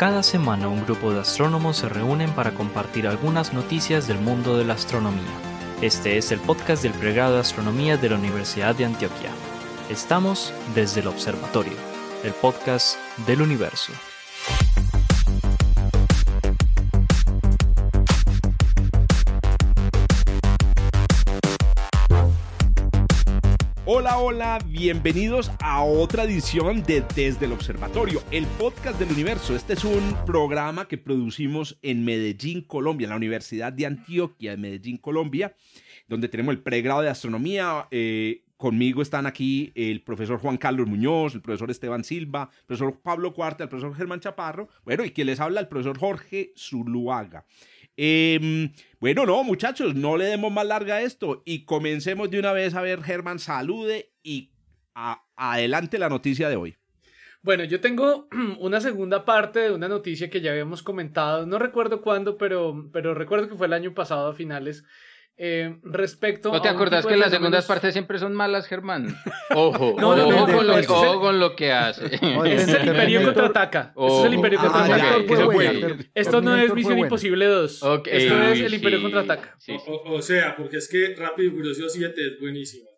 Cada semana un grupo de astrónomos se reúnen para compartir algunas noticias del mundo de la astronomía. Este es el podcast del pregrado de astronomía de la Universidad de Antioquia. Estamos desde el observatorio, el podcast del universo. Hola, bienvenidos a otra edición de Desde el Observatorio, el podcast del universo. Este es un programa que producimos en Medellín, Colombia, en la Universidad de Antioquia de Medellín, Colombia, donde tenemos el pregrado de astronomía. Eh, conmigo están aquí el profesor Juan Carlos Muñoz, el profesor Esteban Silva, el profesor Pablo Cuarta, el profesor Germán Chaparro, bueno, y quien les habla el profesor Jorge Zuluaga. Em, bueno, no, muchachos, no le demos más larga a esto y comencemos de una vez a ver, Germán, salude y adelante la noticia de hoy. Bueno, yo tengo una segunda parte de una noticia que ya habíamos comentado, no recuerdo cuándo, pero, pero recuerdo que fue el año pasado a finales, eh, respecto ¿No te acordás que las segundas partes siempre son malas, Germán? Ojo, ojo, con, lo, con, lo, que hace. Ese es el Imperio contraataca. Ese es el Imperio ah, contraataca. Esto no es Misión Imposible 2. Esto es el Imperio contraataca. o, sea, porque es que Rápido y Furioso 7 es buenísimo.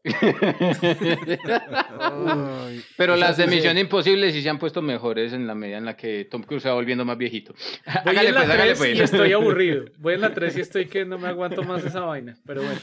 Pero las de Misión Imposible sí se han puesto mejores en la medida en la que Tom Cruise se va volviendo más viejito. Voy en la 3 pues, pues. y estoy aburrido. Voy en la 3 y estoy que no me aguanto más esa vaina. Pero bueno.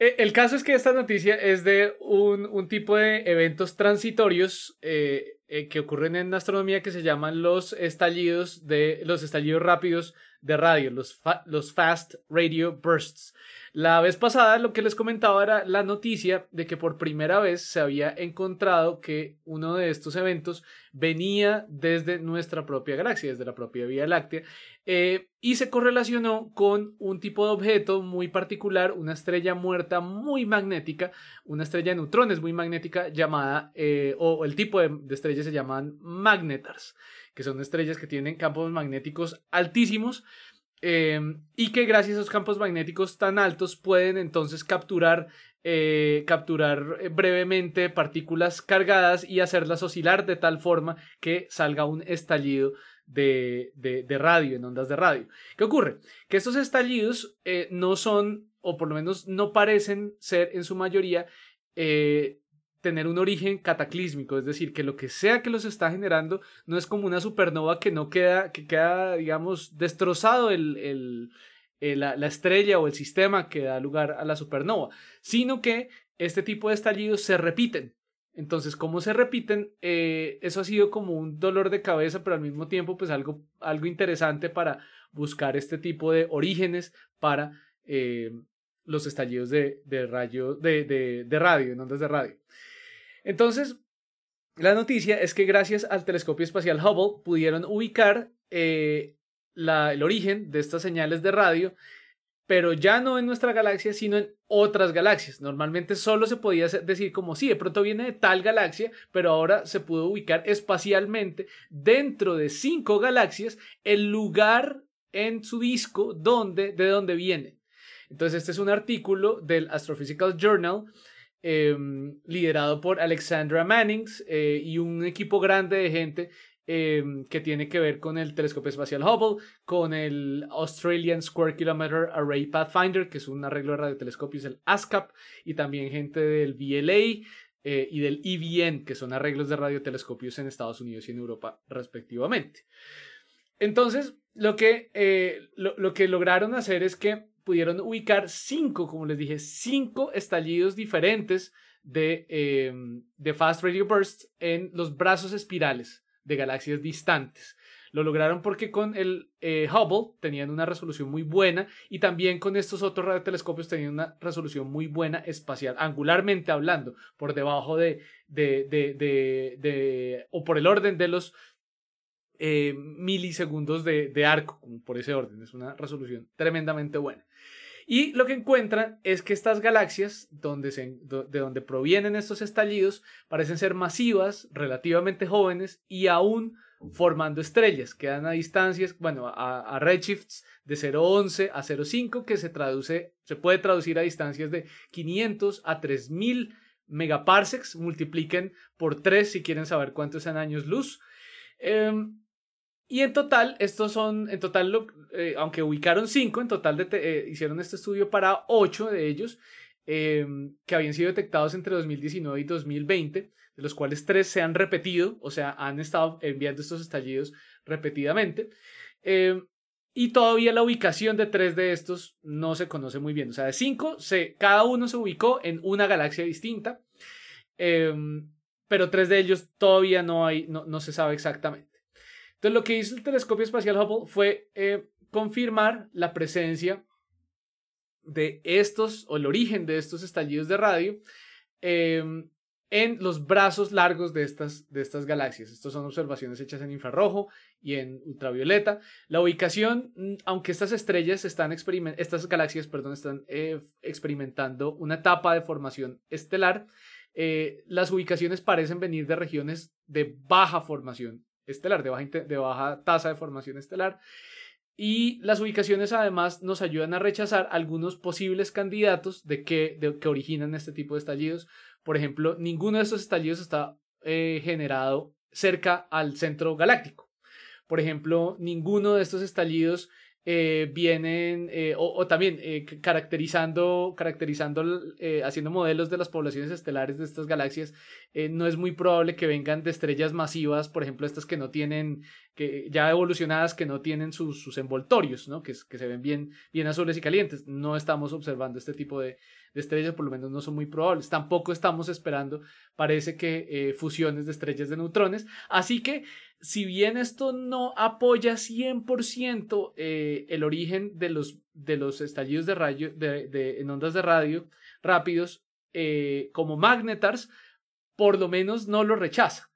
Eh, el caso es que esta noticia es de un, un tipo de eventos transitorios eh, eh, que ocurren en astronomía que se llaman los estallidos de los estallidos rápidos de radio, los, los fast radio bursts. La vez pasada lo que les comentaba era la noticia de que por primera vez se había encontrado que uno de estos eventos venía desde nuestra propia galaxia, desde la propia Vía Láctea, eh, y se correlacionó con un tipo de objeto muy particular, una estrella muerta muy magnética, una estrella de neutrones muy magnética llamada, eh, o el tipo de, de estrellas se llaman magnetars, que son estrellas que tienen campos magnéticos altísimos Em, y que gracias a esos campos magnéticos tan altos pueden entonces capturar, eh, capturar eh, brevemente partículas cargadas y hacerlas oscilar de tal forma que salga un estallido de, de, radio, en ondas de radio. ¿Qué ocurre? Que estos estallidos eh, no son, o por lo menos no parecen ser en su mayoría, tener un origen cataclísmico, es decir, que lo que sea que los está generando no es como una supernova que no queda, que queda, digamos, destrozado el, la, estrella o el sistema que da lugar a la supernova, sino que este tipo de estallidos se repiten. Entonces, como se repiten, eh, eso ha sido como un dolor de cabeza, pero al mismo tiempo, pues algo, algo interesante para buscar este tipo de orígenes para eh, los estallidos de, de rayo, de, de, de radio, en ondas de radio. Entonces, la noticia es que gracias al telescopio espacial Hubble pudieron ubicar eh, el origen de estas señales de radio, pero ya no en nuestra galaxia, sino en otras galaxias. Normalmente solo se podía decir como si de pronto viene de tal galaxia, pero ahora se pudo ubicar espacialmente dentro de cinco galaxias el lugar en su disco donde, de donde viene. Entonces, este es un artículo del Astrophysical Journal Em, liderado por Alexandra Mannings eh, y un equipo grande de gente em, que tiene que ver con el telescopio espacial Hubble, con el Australian Square Kilometer Array Pathfinder, que es un arreglo de radiotelescopios, el ASCAP, y también gente del VLA eh, y del EVN, que son arreglos de radiotelescopios en Estados Unidos y en Europa, respectivamente. Entonces, lo que, eh, lo que lograron hacer es que pudieron ubicar cinco, como les dije, cinco estallidos diferentes de, em, de Fast Radio Bursts en los brazos espirales de galaxias distantes. Lo lograron porque con el eh, Hubble tenían una resolución muy buena y también con estos otros radiotelescopios tenían una resolución muy buena espacial, angularmente hablando, por debajo de, de, de, de, o por el orden de los eh, milisegundos de, de arco, por ese orden. Es una resolución tremendamente buena. Y lo que encuentran es que estas galaxias, donde de donde provienen estos estallidos, parecen ser masivas, relativamente jóvenes y aún formando estrellas. Quedan a distancias, bueno, a, redshifts de 0.11 a 0.5, que se traduce, se puede traducir a distancias de 500 a 3000 megaparsecs. Multipliquen por 3 si quieren saber cuántos son años luz. Em, y en total, estos son, en total, eh, aunque ubicaron cinco, en total eh, hicieron este estudio para ocho de ellos, em, que habían sido detectados entre 2019 y 2020, de los cuales tres se han repetido, o sea, han estado enviando estos estallidos repetidamente. Em, y todavía la ubicación de tres de estos no se conoce muy bien. O sea, de cinco, se, cada uno se ubicó en una galaxia distinta. Em, pero tres de ellos todavía no, hay, no, no se sabe exactamente. Entonces, lo que hizo el telescopio espacial Hubble fue eh, confirmar la presencia de estos, o el origen de estos estallidos de radio, em, en los brazos largos de estas, de estas galaxias. Estas son observaciones hechas en infrarrojo y en ultravioleta. La ubicación, mm, aunque estas estrellas están estas galaxias, perdón, están eh, experimentando una etapa de formación estelar, eh, las ubicaciones parecen venir de regiones de baja formación estelar, de baja, de baja tasa de formación estelar. Y las ubicaciones además nos ayudan a rechazar algunos posibles candidatos de que, de, que originan este tipo de estallidos. Por ejemplo, ninguno de estos estallidos está eh, generado cerca al centro galáctico. Por ejemplo, ninguno de estos estallidos eh, vienen eh, o, también eh, caracterizando, caracterizando haciendo modelos de las poblaciones estelares de estas galaxias, no es muy probable que vengan de estrellas masivas, por ejemplo, estas que no tienen, que ya evolucionadas, que no tienen sus, sus envoltorios, ¿no? que, que se ven bien, bien azules y calientes. No estamos observando este tipo de, de estrellas, por lo menos no son muy probables. Tampoco estamos esperando, parece que fusiones de estrellas de neutrones. Así que si bien esto no apoya 100% eh, el origen de los, de los estallidos de radio, de, en ondas de radio rápidos eh, como magnetars, por lo menos no lo rechaza.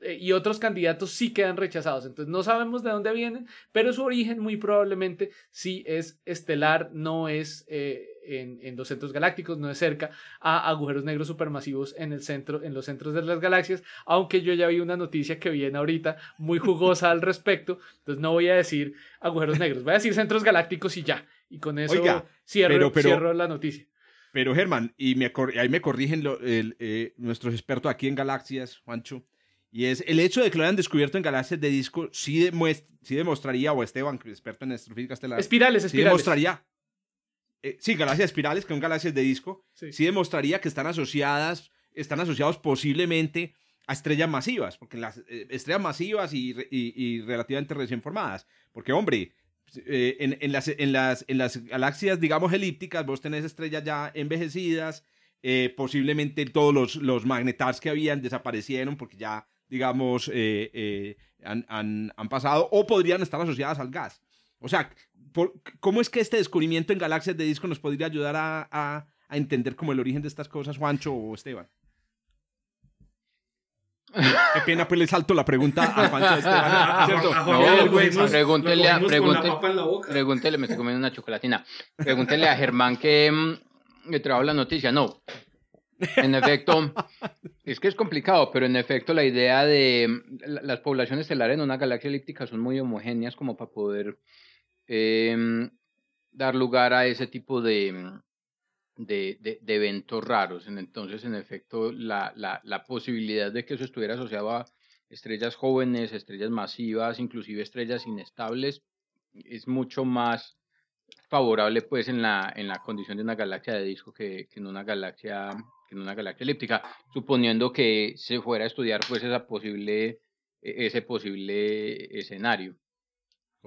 Eh, y otros candidatos sí quedan rechazados. Entonces no sabemos de dónde vienen, pero su origen muy probablemente sí es estelar, no es en, los centros galácticos, no es cerca a agujeros negros supermasivos en el centro, en los centros de las galaxias, aunque yo ya vi una noticia que viene ahorita muy jugosa al respecto, entonces no voy a decir agujeros negros, voy a decir centros galácticos y ya, y con eso cierro, cierro la noticia. Pero Germán, y me, ahí me corrigen eh, nuestros expertos aquí en galaxias, Juancho, y es el hecho de que lo hayan descubierto en galaxias de disco, sí, sí demostraría, o Esteban, experto en astrofísica estelar, espirales, espirales. Sí demostraría eh, sí, galaxias espirales, que son galaxias de disco, sí. demostraría que están asociadas, están asociados posiblemente a estrellas masivas, porque las eh, estrellas masivas y, y, relativamente recién formadas, porque hombre, eh, en, en, las, en, las, en las galaxias, digamos, elípticas, vos tenés estrellas ya envejecidas, posiblemente todos los, los magnetars que habían desaparecieron porque ya, digamos, han, han, han pasado o podrían estar asociadas al gas. O sea, ¿cómo es que este descubrimiento en galaxias de disco nos podría ayudar a, entender como el origen de estas cosas, Juancho o Esteban? Qué pena, pues le salto la pregunta a Juancho Esteban. ¿cierto? pregúntele, a, pregúntele, me estoy comiendo una chocolatina. Pregúntele a Germán que me mm, trajo la noticia. No, en efecto, es que es complicado, pero en efecto la idea de mm, las poblaciones estelares en una galaxia elíptica son muy homogéneas como para poder Em, dar lugar a ese tipo de, de, de, eventos raros. Entonces, en efecto, la, la, posibilidad de que eso estuviera asociado a estrellas jóvenes, estrellas masivas, inclusive estrellas inestables, es mucho más favorable pues en la, en la condición de una galaxia de disco que, que en una galaxia que en una galaxia elíptica, suponiendo que se fuera a estudiar pues esa posible, e, ese posible escenario.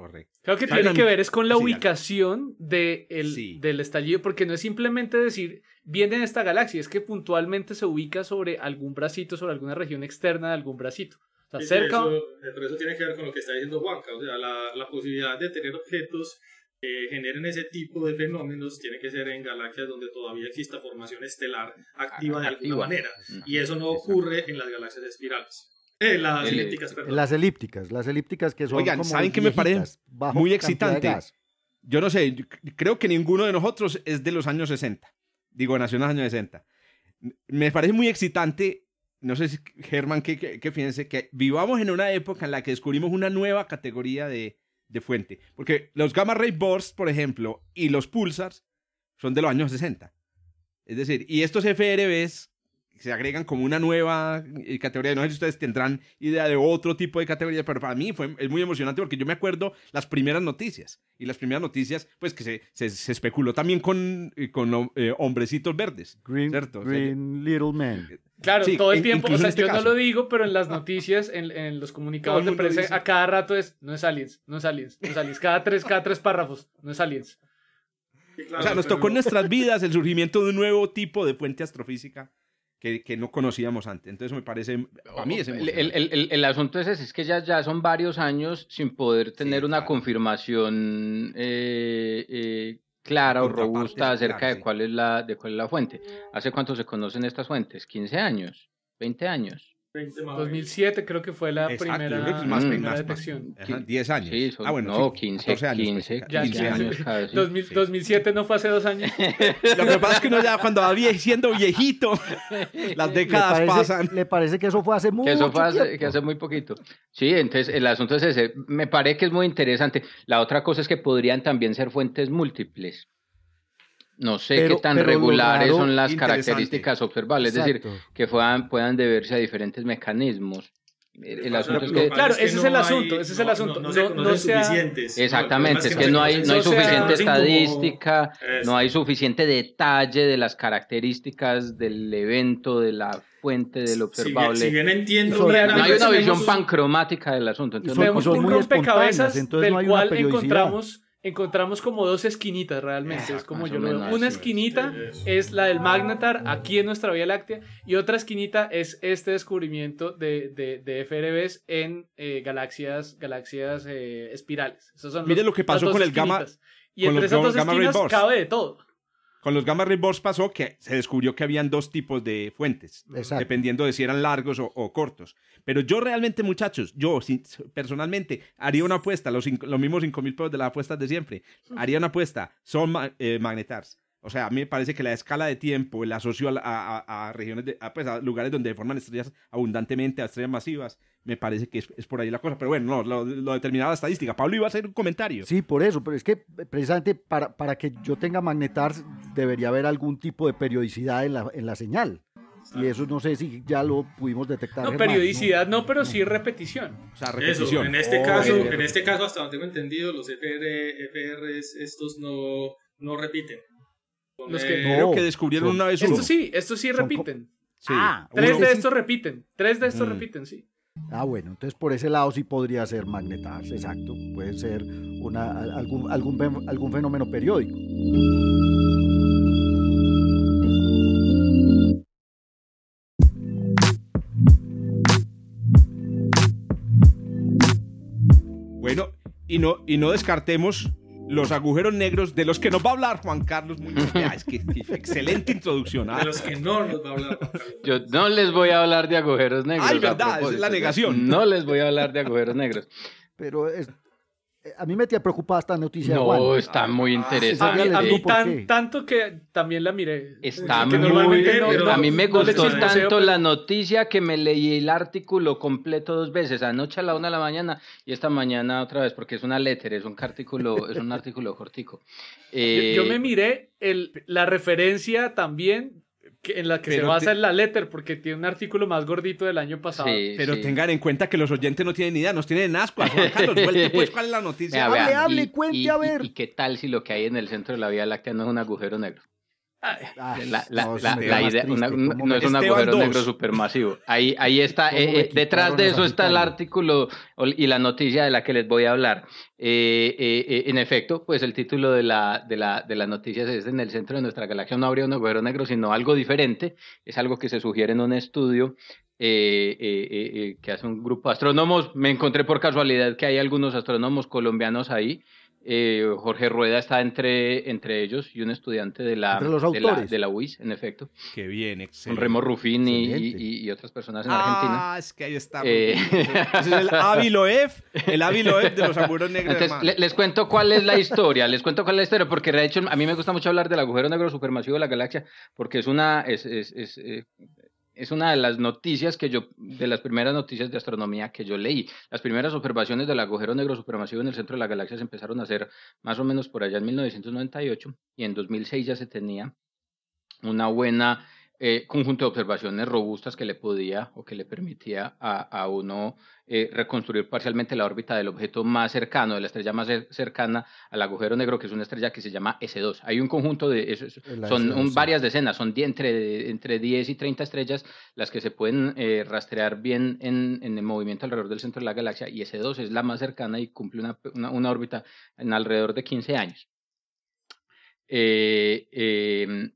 Correcto. Creo que tiene que ver es con la ubicación de el, del estallido, porque no es simplemente decir, viene de esta galaxia, es que puntualmente se ubica sobre algún bracito, sobre alguna región externa de algún bracito. O sea, cerca... Eso, pero eso tiene que ver con lo que está diciendo Juanca, o sea, la, la posibilidad de tener objetos que generen ese tipo de fenómenos tiene que ser en galaxias donde todavía exista formación estelar activa de alguna manera. Y eso no ocurre en las galaxias espirales. Eh, las elípticas, perdón. Las elípticas, las elípticas que son. Oigan, ¿saben qué me parece muy excitante? Yo no sé, creo que ninguno de nosotros es de los años 60. Digo, nació en los años 60. Me parece muy excitante, no sé si Germán, ¿qué, qué, fíjense, que vivamos en una época en la que descubrimos una nueva categoría de, de fuente. Porque los gamma ray bursts, por ejemplo, y los pulsars son de los años 60. Es decir, y estos FRBs se agregan como una nueva eh, categoría. No sé si ustedes tendrán idea de otro tipo de categoría, pero para mí fue, es muy emocionante porque yo me acuerdo las primeras noticias. Y las primeras noticias, pues que se, se, especuló también con, eh, con eh, hombrecitos verdes. Green, ¿cierto? green Little Men. Claro, todo el tiempo, o sea, este yo no lo digo, pero en las noticias, en, en los comunicados de prensa, a cada rato es, no es aliens, no es aliens, no es aliens. Cada tres, cada tres párrafos, no es aliens. o sea, nos tocó en nuestras vidas el surgimiento de un nuevo tipo de fuente astrofísica que, que, no conocíamos antes. Entonces me parece, a mí es el, el, el, el, asunto es ese, es que ya, ya son varios años sin poder tener una confirmación eh, eh, clara o robusta acerca de, cuál es la, de cuál es la fuente. ¿Hace cuánto se conocen estas fuentes? ¿15 años? ¿20 años? 2007 creo que fue la primera, detección. 10 años. Sí, ah, bueno, no, 15, años. 15, 15 años 2007 no fue hace dos años. Lo que pasa es que uno ya cuando va siendo viejito, las décadas pasan. Le parece que eso fue hace mucho que eso fue hace, que hace muy poquito. Sí, entonces el asunto es ese. Me parece que es muy interesante. La otra cosa es que podrían también ser fuentes múltiples. No sé qué tan regulares son las características observables, es decir, que puedan, puedan deberse a diferentes mecanismos. El asunto es que, claro, ese es el asunto, ese es el asunto. No, no, suficientes. Exactamente, es que no hay, no hay suficiente estadística, no hay suficiente detalle de las características del evento, de la fuente, del observable. Si bien, entiendo, no hay una visión pancromática del asunto. Entonces, vemos un rompecabezas del cual encontramos encontramos como dos esquinitas realmente. es como yo lo veo. Una esquinita es la del Magnetar aquí en nuestra Vía Láctea y otra esquinita es este descubrimiento de, de, de FRBs en eh, galaxias, galaxias eh, espirales. son Mire lo que pasó con el gamma. Y entre esas dos esquinas cabe de todo. Con los gamma ray bursts pasó que se descubrió que habían dos tipos de fuentes, dependiendo de si eran largos o, cortos. Pero yo realmente, muchachos, yo personalmente haría una apuesta, los, los mismos 5 mil pesos de las apuestas de siempre, haría una apuesta, son eh, magnetars. O sea, a mí me parece que la escala de tiempo la asocio a, regiones, de, pues a lugares donde forman estrellas abundantemente, a estrellas masivas, me parece que es, por ahí la cosa. Pero bueno, no, lo, determinaba la estadística. Pablo iba a hacer un comentario. Sí, por eso, pero es que precisamente para, para que yo tenga magnetars debería haber algún tipo de periodicidad en la, en la señal. Y eso no sé si ya lo pudimos detectar. No, periodicidad no, pero sí repetición. O sea, repetición. en este, caso, en este caso, hasta donde tengo entendido, los FR, FRs estos no, no repiten. Los que, creo que descubrieron una vez uno. Estos sí, estos sí repiten. Ah, tres de estos repiten. Tres de estos mm. repiten, sí. Ah, bueno, entonces por ese lado sí podría ser magnetarse, exacto. Puede ser una, algún, algún, algún fenómeno periódico. No, y no descartemos los agujeros negros de los que nos va a hablar Juan Carlos Muñoz. es que, excelente introducción. ¿ah? De los que no nos va a hablar Yo no les voy a hablar de agujeros negros. Ay, verdad, es la negación. No les voy a hablar de agujeros negros. Pero es, a mí me tiene preocupada esta noticia. No, está muy ah, interesante. a mí, tanto que también la miré. Está muy. a mí me gustó tanto la noticia que me leí el artículo completo dos veces. Anoche a la una de la mañana y esta mañana otra vez, porque es una letter, es un artículo, es un artículo cortico. yo, me eh, miré el, la referencia también en la que se basa en la letter, porque tiene un artículo más gordito del año pasado. pero tengan en cuenta que los oyentes no tienen ni idea, nos tienen asco. Juan Carlos, pues, ¿cuál es la noticia? hable, hable, cuente, a ver. Y, qué tal si lo que hay en el centro de la Vía Láctea no es un agujero negro? No es un agujero negro supermasivo. Ahí, ahí está, eh, eh, detrás de eso está el artículo y la noticia de la que les voy a hablar. Eh, en efecto, pues el título de la, de, la, de las noticias es en el centro de nuestra galaxia no habría un agujero negro, sino algo diferente. Es algo que se sugiere en un estudio que hace un grupo de astrónomos. Me encontré por casualidad que hay algunos astrónomos colombianos ahí. Eh, Jorge Rueda está entre, entre ellos y un estudiante de la, de la, UIS, en efecto. Qué bien, excelente. Remor Rufín y, otras personas en Argentina. Ah, es que ahí está. Eh, es el Aviloef, el Aviloef de los agujeros negros. Entonces, les cuento cuál es la historia, les cuento cuál es la historia, porque de hecho a mí me gusta mucho hablar del agujero negro supermasivo de la galaxia, porque es una, es, es, es, eh, es una de las noticias que yo, de las primeras noticias de astronomía que yo leí. Las primeras observaciones del agujero negro supermasivo en el centro de la galaxia se empezaron a hacer más o menos por allá en 1998 y en 2006 ya se tenía una buena eh, conjunto de observaciones robustas que le podía o que le permitía a, a uno eh, reconstruir parcialmente la órbita del objeto más cercano, de la estrella más cercana al agujero negro, que es una estrella que se llama S2. Hay un conjunto de, son varias decenas, son entre, entre 10 y 30 estrellas las que se pueden eh, rastrear bien en, en, el movimiento alrededor del centro de la galaxia, y S2 es la más cercana y cumple una, una, una órbita en alrededor de 15 años. Eh, em,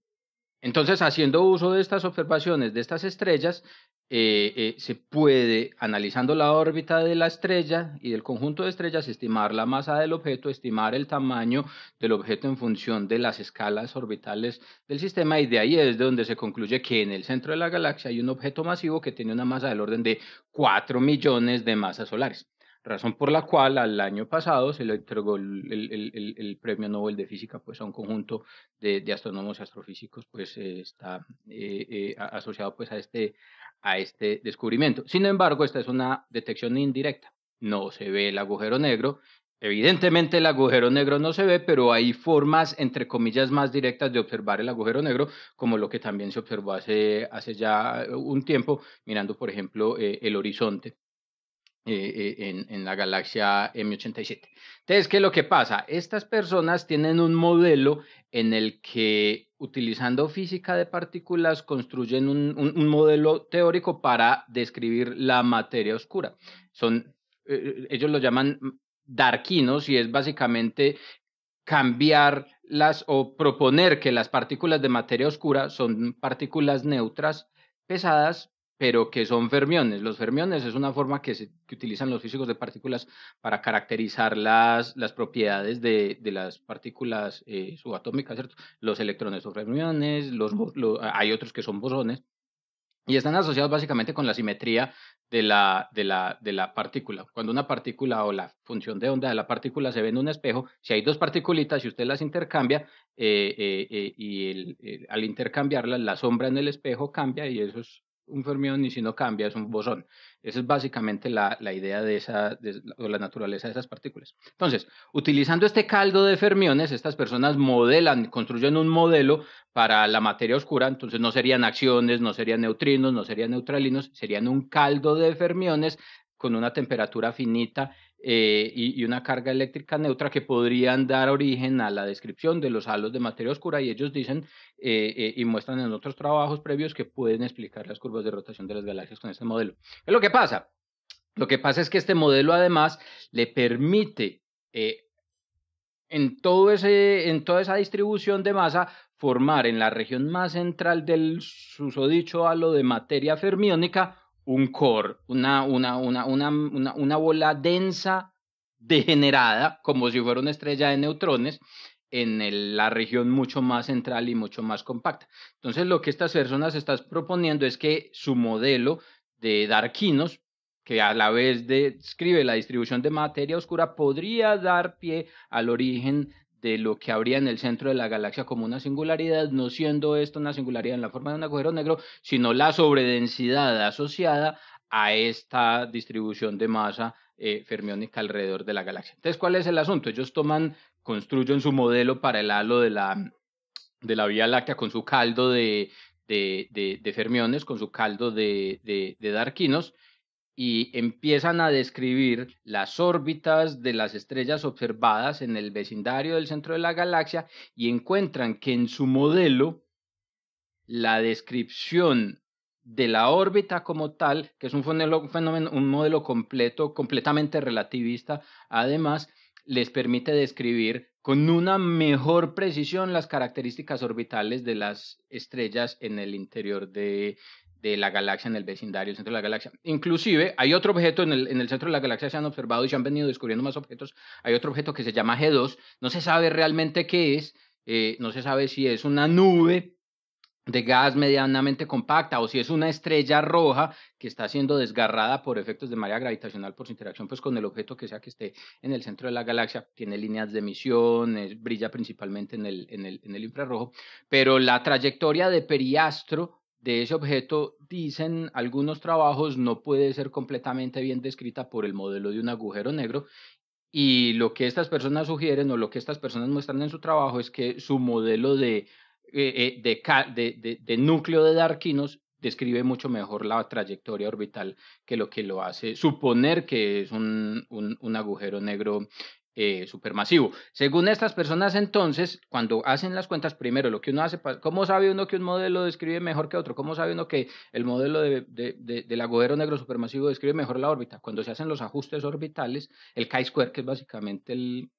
entonces, haciendo uso de estas observaciones de estas estrellas, eh, eh, se puede, analizando la órbita de la estrella y del conjunto de estrellas, estimar la masa del objeto, estimar el tamaño del objeto en función de las escalas orbitales del sistema y de ahí es de donde se concluye que en el centro de la galaxia hay un objeto masivo que tiene una masa del orden de 4 millones de masas solares razón por la cual al año pasado se le entregó el, premio Nobel de Física pues, a un conjunto de, astrónomos y astrofísicos, pues eh, está eh, eh, asociado pues, a, este, a este descubrimiento. Sin embargo, esta es una detección indirecta. No se ve el agujero negro. Evidentemente el agujero negro no se ve, pero hay formas, entre comillas, más directas de observar el agujero negro, como lo que también se observó hace, hace ya un tiempo, mirando, por ejemplo, el horizonte eh, eh, en, la galaxia M87. Entonces, ¿qué es lo que pasa? Estas personas tienen un modelo en el que, utilizando física de partículas, construyen un, modelo teórico para describir la materia oscura. Son, eh, ellos lo llaman darquinos y es básicamente cambiar las o proponer que las partículas de materia oscura son partículas neutras pesadas pero que son fermiones. Los fermiones es una forma que, se, utilizan los físicos de partículas para caracterizar las, las propiedades de, de las partículas eh, subatómicas, ¿cierto? Los electrones son fermiones, los, hay otros que son bosones, y están asociados básicamente con la simetría de la, de, la, de la partícula. Cuando una partícula o la función de onda de la partícula se ve en un espejo, si hay dos partículitas y usted las intercambia, eh, eh, y el, al intercambiarlas, la sombra en el espejo cambia y eso es un fermión y si no cambia es un bosón. Esa es básicamente la, la idea de esa, o la naturaleza de esas partículas. Entonces, utilizando este caldo de fermiones, estas personas modelan, construyen un modelo para la materia oscura, entonces no serían acciones, no serían neutrinos, no serían neutralinos, serían un caldo de fermiones con una temperatura finita eh, y, una carga eléctrica neutra que podrían dar origen a la descripción de los halos de materia oscura y ellos dicen eh, eh, y muestran en otros trabajos previos que pueden explicar las curvas de rotación de las galaxias con este modelo. ¿Qué es lo que pasa? Lo que pasa es que este modelo además le permite en, todo ese, en toda esa distribución de masa formar en la región más central del susodicho halo de materia fermiónica un core, una, una, una, una, una bola densa degenerada, como si fuera una estrella de neutrones, en la región mucho más central y mucho más compacta. Entonces, lo que estas personas están proponiendo es que su modelo de Darquinos, que a la vez describe la distribución de materia oscura, podría dar pie al origen de lo que habría en el centro de la galaxia como una singularidad, no siendo esto una singularidad en la forma de un agujero negro, sino la sobredensidad asociada a esta distribución de masa eh, fermiónica alrededor de la galaxia. Entonces, ¿cuál es el asunto? Ellos toman, construyen su modelo para el halo de la, de la Vía Láctea con su caldo de, de, de, fermiones, con su caldo de, de darquinos, y empiezan a describir las órbitas de las estrellas observadas en el vecindario del centro de la galaxia y encuentran que en su modelo la descripción de la órbita como tal, que es un fenómeno, un modelo completo, completamente relativista, además les permite describir con una mejor precisión las características orbitales de las estrellas en el interior de, de la galaxia en el vecindario, el centro de la galaxia. Inclusive hay otro objeto en el, en el centro de la galaxia, se han observado y se han venido descubriendo más objetos. Hay otro objeto que se llama G2, no se sabe realmente qué es, eh, no se sabe si es una nube de gas medianamente compacta o si es una estrella roja que está siendo desgarrada por efectos de marea gravitacional por su interacción pues con el objeto que sea que esté en el centro de la galaxia, tiene líneas de emisión, brilla principalmente en el, en, el, en el infrarrojo, pero la trayectoria de periastro de ese objeto, dicen algunos trabajos, no puede ser completamente bien descrita por el modelo de un agujero negro. Y lo que estas personas sugieren o lo que estas personas muestran en su trabajo es que su modelo de eh, de, de, núcleo de darquinos describe mucho mejor la trayectoria orbital que lo que lo hace suponer que es un, un agujero negro eh, supermasivo. Según estas personas, entonces, cuando hacen las cuentas, primero lo que uno hace, ¿cómo sabe uno que un modelo describe mejor que otro? ¿Cómo sabe uno que el modelo de, del agujero negro supermasivo describe mejor la órbita? Cuando se hacen los ajustes orbitales, el chi-square, que es básicamente el,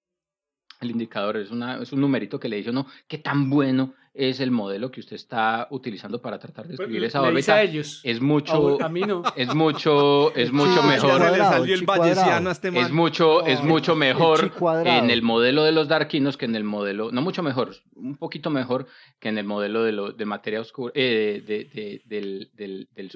el indicador, es, una, es un numerito que le dice uno qué tan bueno es el modelo que usted está utilizando para tratar de describir esa órbita. Es mucho, es mucho, es mucho mejor. es mucho, es mucho mejor en el modelo de los darquinos que en el modelo, no mucho mejor, un poquito mejor que en el modelo de, lo, de materia oscura, eh, de, del, del, del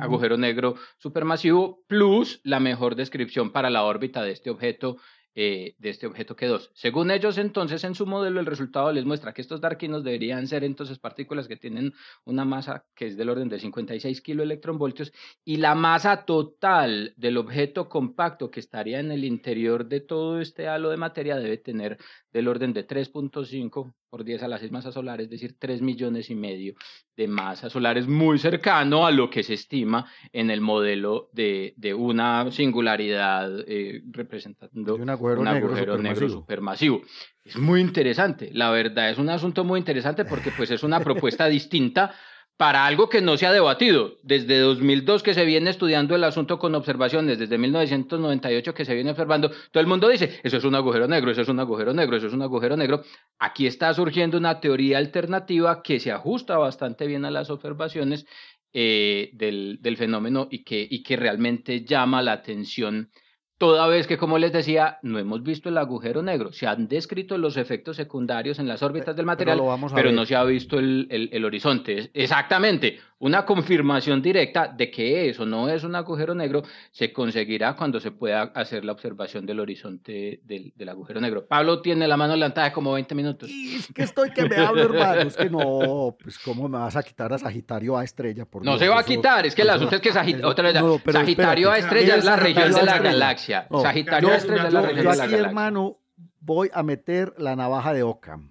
agujero negro supermasivo, plus la mejor descripción para la órbita de este objeto eh, de este objeto que dos. Según ellos, entonces, en su modelo, el resultado les muestra que estos darquinos deberían ser entonces partículas que tienen una masa que es del orden de 56 kiloelectronvoltios y la masa total del objeto compacto que estaría en el interior de todo este halo de materia debe tener del orden de 3.5 por 10 a las 6 masas solares, es decir, 3 millones y medio de masas solares, muy cercano a lo que se estima en el modelo de, de una singularidad eh, representando un agujero, negro, supermasivo. Es muy interesante, la verdad, es un asunto muy interesante porque pues es una propuesta distinta para algo que no se ha debatido. Desde 2002 que se viene estudiando el asunto con observaciones, desde 1998 que se viene observando, todo el mundo dice, eso es un agujero negro, eso es un agujero negro, eso es un agujero negro. Aquí está surgiendo una teoría alternativa que se ajusta bastante bien a las observaciones eh, del, fenómeno y que realmente llama la atención Toda vez que, como les decía, no hemos visto el agujero negro. Se han descrito los efectos secundarios en las órbitas del material, pero, no se ha visto el, el, horizonte. Exactamente una confirmación directa de que eso no es un agujero negro se conseguirá cuando se pueda hacer la observación del horizonte del, del agujero negro. Pablo tiene la mano levantada como 20 minutos. Y es que estoy que me hablo, hermano. Es que no, pues cómo me vas a quitar a Sagitario a estrella. Por no se va a quitar, es que el asunto es que Sagitario a estrella es la región de la galaxia. Sagitario a estrella es la región de la galaxia. hermano, voy a meter la navaja de Ockham.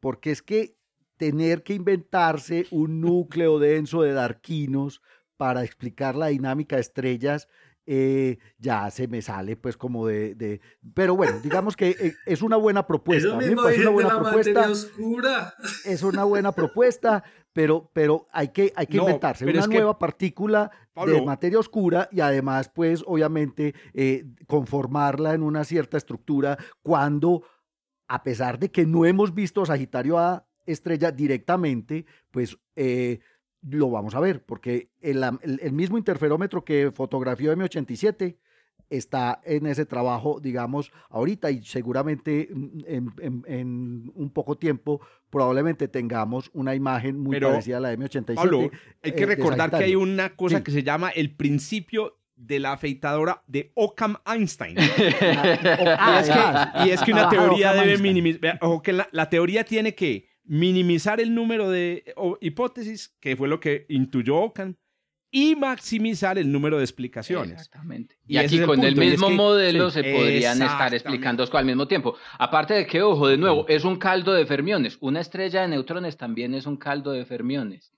Porque es que tener que inventarse un núcleo denso de darquinos para explicar la dinámica de estrellas, eh, ya se me sale pues como de, pero bueno, digamos que eh, es una buena propuesta. Es una buena propuesta. Oscura. Es una buena propuesta, pero, pero hay que, hay que inventarse una nueva partícula de materia oscura y además pues obviamente eh, conformarla en una cierta estructura cuando a pesar de que no hemos visto Sagitario A estrella directamente, pues eh, lo vamos a ver, porque el, mismo interferómetro que fotografió M87 está en ese trabajo, digamos, ahorita y seguramente en, un poco tiempo probablemente tengamos una imagen muy parecida a la M87. Pablo, hay que eh, recordar que hay una cosa que se llama el principio de la afeitadora de Occam Einstein. Ah, y, es que, una teoría debe minimizar, ojo que la teoría tiene que minimizar el número de hipótesis, que fue lo que intuyó Ockham, y maximizar el número de explicaciones. Exactamente. Y, aquí con el, mismo modelo se podrían estar explicando al mismo tiempo. Aparte de que, ojo, de nuevo, es un caldo de fermiones. Una estrella de neutrones también es un caldo de fermiones.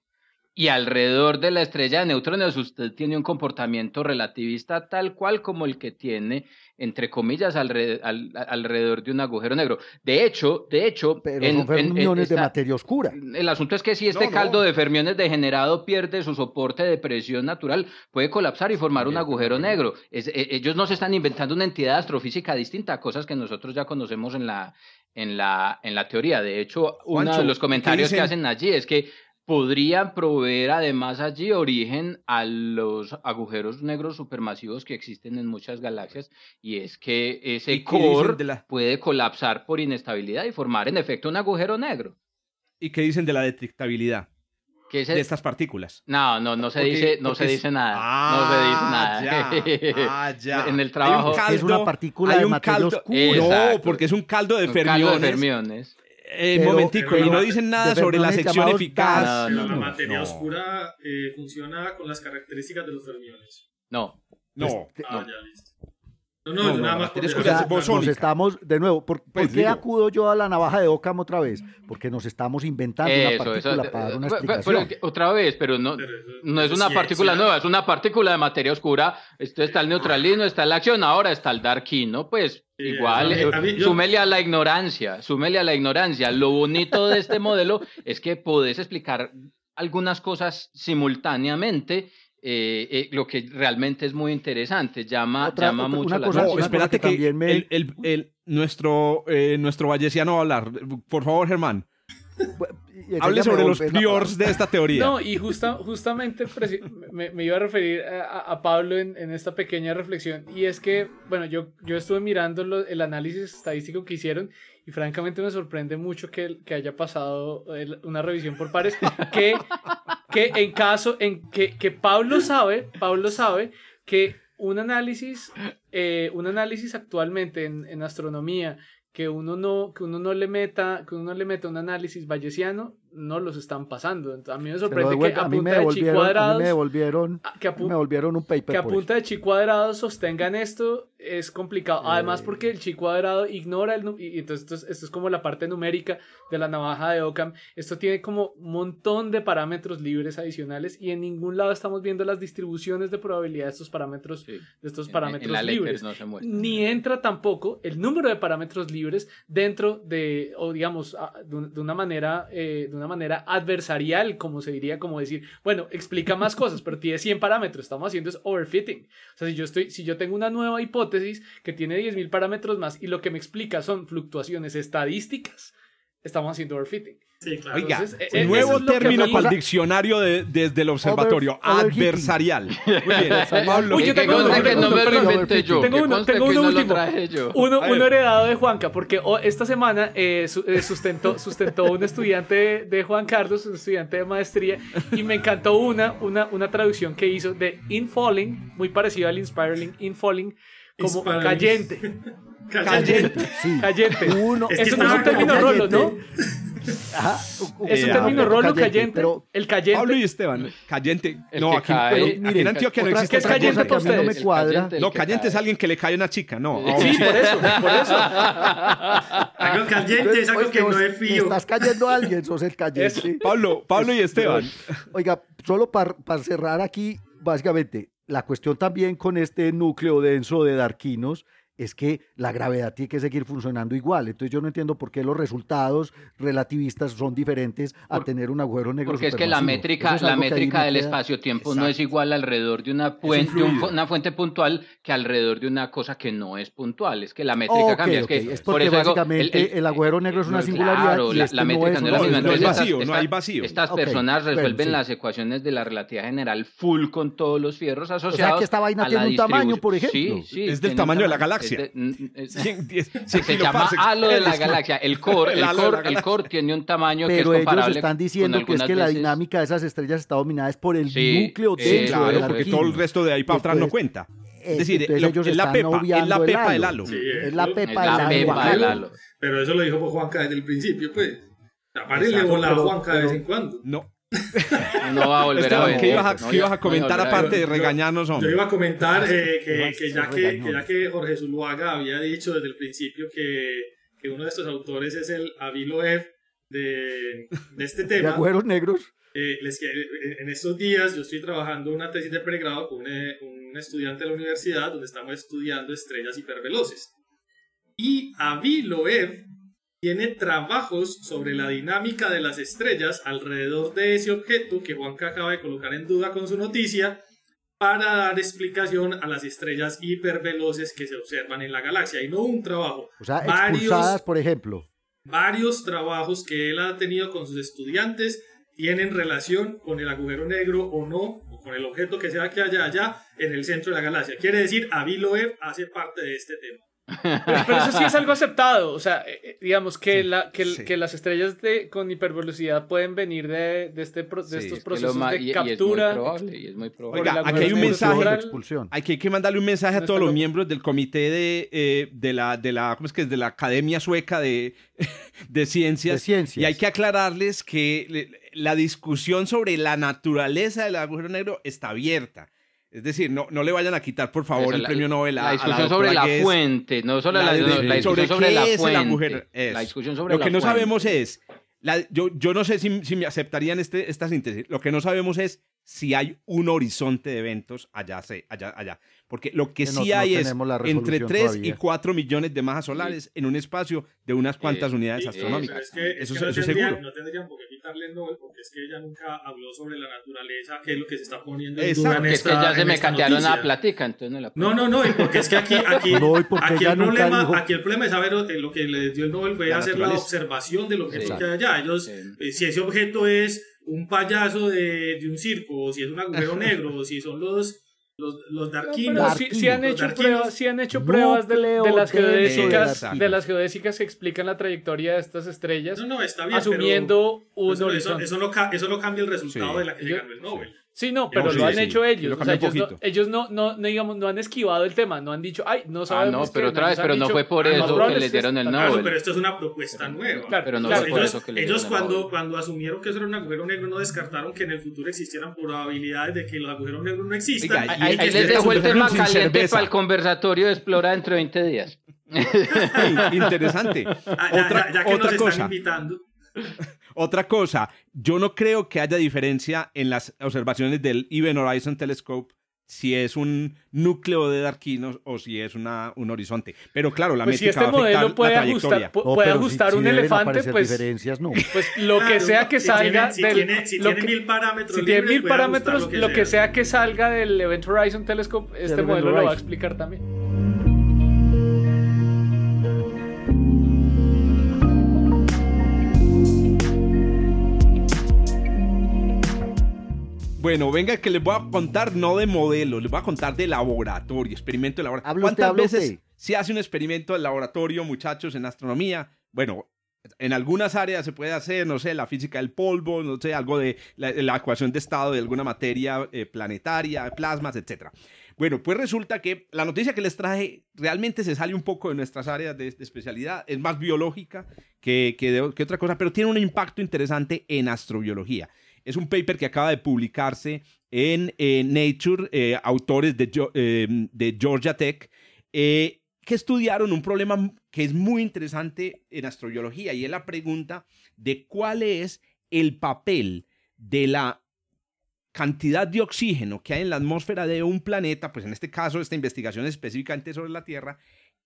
Y alrededor de la estrella de neutrones usted tiene un comportamiento relativista tal cual como el que tiene entre comillas, alrededor, de un agujero negro. De hecho, de hecho... Pero en, son fermiones de materia oscura. El asunto es que si este caldo de fermiones degenerado pierde su soporte de presión natural, puede colapsar y formar un agujero negro. E, ellos no se están inventando una entidad astrofísica distinta, cosas que nosotros ya conocemos en la, en la, en la teoría. De hecho, uno de los comentarios que hacen allí es que podrían proveer además allí origen a los agujeros negros supermasivos que existen en muchas galaxias y es que ese core puede colapsar por inestabilidad y formar en efecto un agujero negro. ¿Y qué dicen de la detectabilidad? de estas partículas. No, no, no se dice, no se dice nada. no se dice nada. Ah, ya. en el trabajo es una partícula de materia oscura. No, porque es un caldo de fermiones. Caldo de fermiones. Eh, momentico, y no dicen nada sobre la sección eficaz. la materia oscura eh, funciona con las características de los fermiones. No. No. Ah, ya listo. No, no, nada más nos estamos, de nuevo, ¿por, pues qué acudo yo a la navaja de Ockham otra vez? Porque nos estamos inventando una partícula para dar una explicación. otra vez, pero no, no es una partícula nueva, es una partícula de materia oscura. Esto está el neutralismo, está la acción, ahora está el darkino, pues igual, eh, súmele a la ignorancia, súmele a la ignorancia. Lo bonito de este modelo es que podés explicar algunas cosas simultáneamente eh, eh, lo que realmente es muy interesante, llama, llama mucho la atención. espérate que, el, el, el, nuestro, eh, nuestro vallesiano va a hablar. Por favor, Germán. Hable sobre los priors de esta teoría. No, y justa, justamente me, me, iba a referir a, a Pablo en, en, esta pequeña reflexión. Y es que, bueno, yo, yo estuve mirando el análisis estadístico que hicieron y francamente me sorprende mucho que, que haya pasado una revisión por pares. Que, que en caso, en que, que Pablo sabe, Pablo sabe que un análisis, eh, un análisis actualmente en, en astronomía que uno no, que uno no le meta, que uno le meta un análisis bayesiano, no los están pasando. a mí me sorprende que a, punta de chi cuadrados, me devolvieron, que me devolvieron un paper que a punta de chi cuadrados sostengan esto es complicado. Además eh. porque el chi cuadrado ignora el y entonces esto es, como la parte numérica de la navaja de Occam. Esto tiene como un montón de parámetros libres adicionales y en ningún lado estamos viendo las distribuciones de probabilidad de estos parámetros de estos parámetros libres. Ni entra tampoco el número de parámetros libres dentro de o digamos de una manera eh, una manera adversarial, como se diría, como decir, bueno, explica más cosas, pero tiene 100 parámetros, estamos haciendo es overfitting. O sea, si yo, estoy, si yo tengo una nueva hipótesis que tiene 10.000 parámetros más y lo que me explica son fluctuaciones estadísticas, estamos haciendo overfitting. Oiga, eh, eh, nuevo término para el diccionario de, desde el observatorio, adversarial. Muy bien, Pablo. Uy, yo tengo uno, que no me lo yo. Tengo uno, tengo uno último. Uno, uno, heredado de Juanca, porque esta semana eh, sustentó, sustentó un estudiante de Juan Carlos, un estudiante de maestría, y me encantó una, una, una traducción que hizo de Infalling, muy parecido al Inspiring, Infalling, como cayente. Cayente. Sí. Cayente. Uno, Eso no es un término rolo, ¿no? Es un término rolo cayente, pero el cayente. Pablo y Esteban, cayente. no, aquí, en Antioquia no existe. ¿Qué es cayente para ustedes? No me cuadra. No, cayente es alguien que le cae a una chica, no. Sí, por eso, por eso. algo cayente es algo que no es fío. Estás cayendo a alguien, sos el cayente. Pablo, Pablo y Esteban. Oiga, solo para cerrar aquí, básicamente, la cuestión también con este núcleo denso de darquinos es que la gravedad tiene que seguir funcionando igual. Entonces yo no entiendo por qué los resultados relativistas son diferentes a tener un agujero negro. Porque es que la métrica, la métrica del espacio-tiempo no es igual alrededor de una fuente, una fuente puntual que alrededor de una cosa que no es puntual. Es que la métrica cambia. Es, que, porque básicamente el, agujero negro es una singularidad. y la, este métrica no es, no, vacío, no hay vacío. Estas personas resuelven las ecuaciones de la relatividad general full con todos los fierros asociados. O sea que esta vaina tiene un tamaño, por ejemplo. Sí, sí, es del tamaño de la galaxia se llama halo de la galaxia. El core, el core, el core tiene un tamaño que es comparable. ellos están diciendo que es que la dinámica de esas estrellas está dominada es por el núcleo de claro, porque todo el resto de ahí para atrás no cuenta. Es decir, es la pepa, es la pepa del halo. es la pepa, del halo. Pero eso lo dijo por Juanca desde el principio, pues. Párele bola a Juanca de vez en cuando. No. No va a volver a ver. ¿Qué ibas a, comentar aparte de regañarnos, hombre? Yo iba a comentar eh, que, que, ya que, ya que Jorge Zuluaga había dicho desde el principio que, que uno de estos autores es el Aviloev de, de este tema. ¿De agüeros negros? Eh, les, en estos días yo estoy trabajando una tesis de pregrado con un, eh, un estudiante de la universidad donde estamos estudiando estrellas hiperveloces. Y Aviloev tiene trabajos sobre la dinámica de las estrellas alrededor de ese objeto que Juanca acaba de colocar en duda con su noticia para dar explicación a las estrellas hiperveloces que se observan en la galaxia. Y no un trabajo. O sea, varios, por ejemplo. Varios trabajos que él ha tenido con sus estudiantes tienen relación con el agujero negro o no, o con el objeto que sea que haya allá en el centro de la galaxia. Quiere decir, Aviloev hace parte de este tema. Pero, eso sí es algo aceptado. O sea, eh, eh, digamos que, la, que, que, las estrellas de, con hipervelocidad pueden venir de, de, este, de estos procesos de captura. Y es muy probable. Oiga, aquí hay un mensaje. De expulsión. Hay que, hay que mandarle un mensaje a todos los miembros del comité de, eh, de, la, de, la, ¿cómo es que es? de la Academia Sueca de, de, Ciencias, de Ciencias. Y hay que aclararles que la discusión sobre la naturaleza del agujero negro está abierta Es decir, no, no le vayan a quitar, por favor, el premio Nobel a La discusión sobre la fuente, no solo la, discusión sobre, la fuente. La discusión sobre Lo que no sabemos es, yo, yo no sé si, si me aceptarían este, esta síntesis, lo que no sabemos es si hay un horizonte de eventos allá, allá, allá. Porque lo que sí hay es entre 3 y 4 millones de masas solares en un espacio de unas cuantas unidades astronómicas. eso, es seguro. No tendrían por qué quitarle el Nobel porque es que ella nunca habló sobre la naturaleza, que es lo que se está poniendo en duda en esta, Es que ya se me catearon la platica, entonces no la No, no, no, y porque es que aquí, aquí, aquí, el, problema, aquí el problema es saber eh, lo que le dio el Nobel fue hacer la observación de lo que hay allá. Ellos, eh, si ese objeto es un payaso de, de un circo, o si es un agujero negro, o si son los los, los darkinos. si, han hecho pruebas, han hecho pruebas de, las geodésicas, de las geodésicas que explican la trayectoria de estas estrellas. No, no, está bien, asumiendo un eso, eso, eso, no, eso, no, cambia el resultado de la que ganó el Nobel. Sí, no, pero lo han hecho ellos. O sea, ellos, no, ellos no, no, digamos, no han esquivado el tema, no han dicho, ay, no sabemos. Ah, no, pero otra vez, pero no fue por ah, eso que les dieron el Nobel. pero esto es una propuesta nueva. Claro, pero no claro, ellos, por eso que ellos cuando, cuando asumieron que eso era un agujero negro, no descartaron que en el futuro existieran probabilidades de que los agujeros negros no existan. ahí, les dejo el tema caliente para el conversatorio de Explora dentro de 20 días. interesante. Ah, otra, ya, que nos están invitando. Otra cosa, yo no creo que haya diferencia en las observaciones del Event Horizon Telescope si es un núcleo de darquinos o si es una, un horizonte. Pero claro, la pues si este modelo puede ajustar, puede ajustar un elefante, pues, diferencias, no. pues lo que sea que salga si del... si tiene mil parámetros, si tiene mil parámetros, lo que, sea. que salga del Event Horizon Telescope, este modelo lo va a explicar también. Bueno, venga que les voy a contar no de modelo, les voy a contar de laboratorio, experimento de laboratorio. ¿Cuántas veces se hace un experimento de laboratorio, muchachos, en astronomía? Bueno, en algunas áreas se puede hacer, no sé, la física del polvo, no sé, algo de la, ecuación de estado de alguna materia eh, planetaria, plasmas, etc. Bueno, pues resulta que la noticia que les traje realmente se sale un poco de nuestras áreas de, especialidad, es más biológica que, que otra cosa, pero tiene un impacto interesante en astrobiología. Es un paper que acaba de publicarse en eh, Nature, eh, autores de, eh, de, Georgia Tech, que estudiaron un problema que es muy interesante en astrobiología y es la pregunta de cuál es el papel de la cantidad de oxígeno que hay en la atmósfera de un planeta, pues en este caso esta investigación es específicamente sobre la Tierra,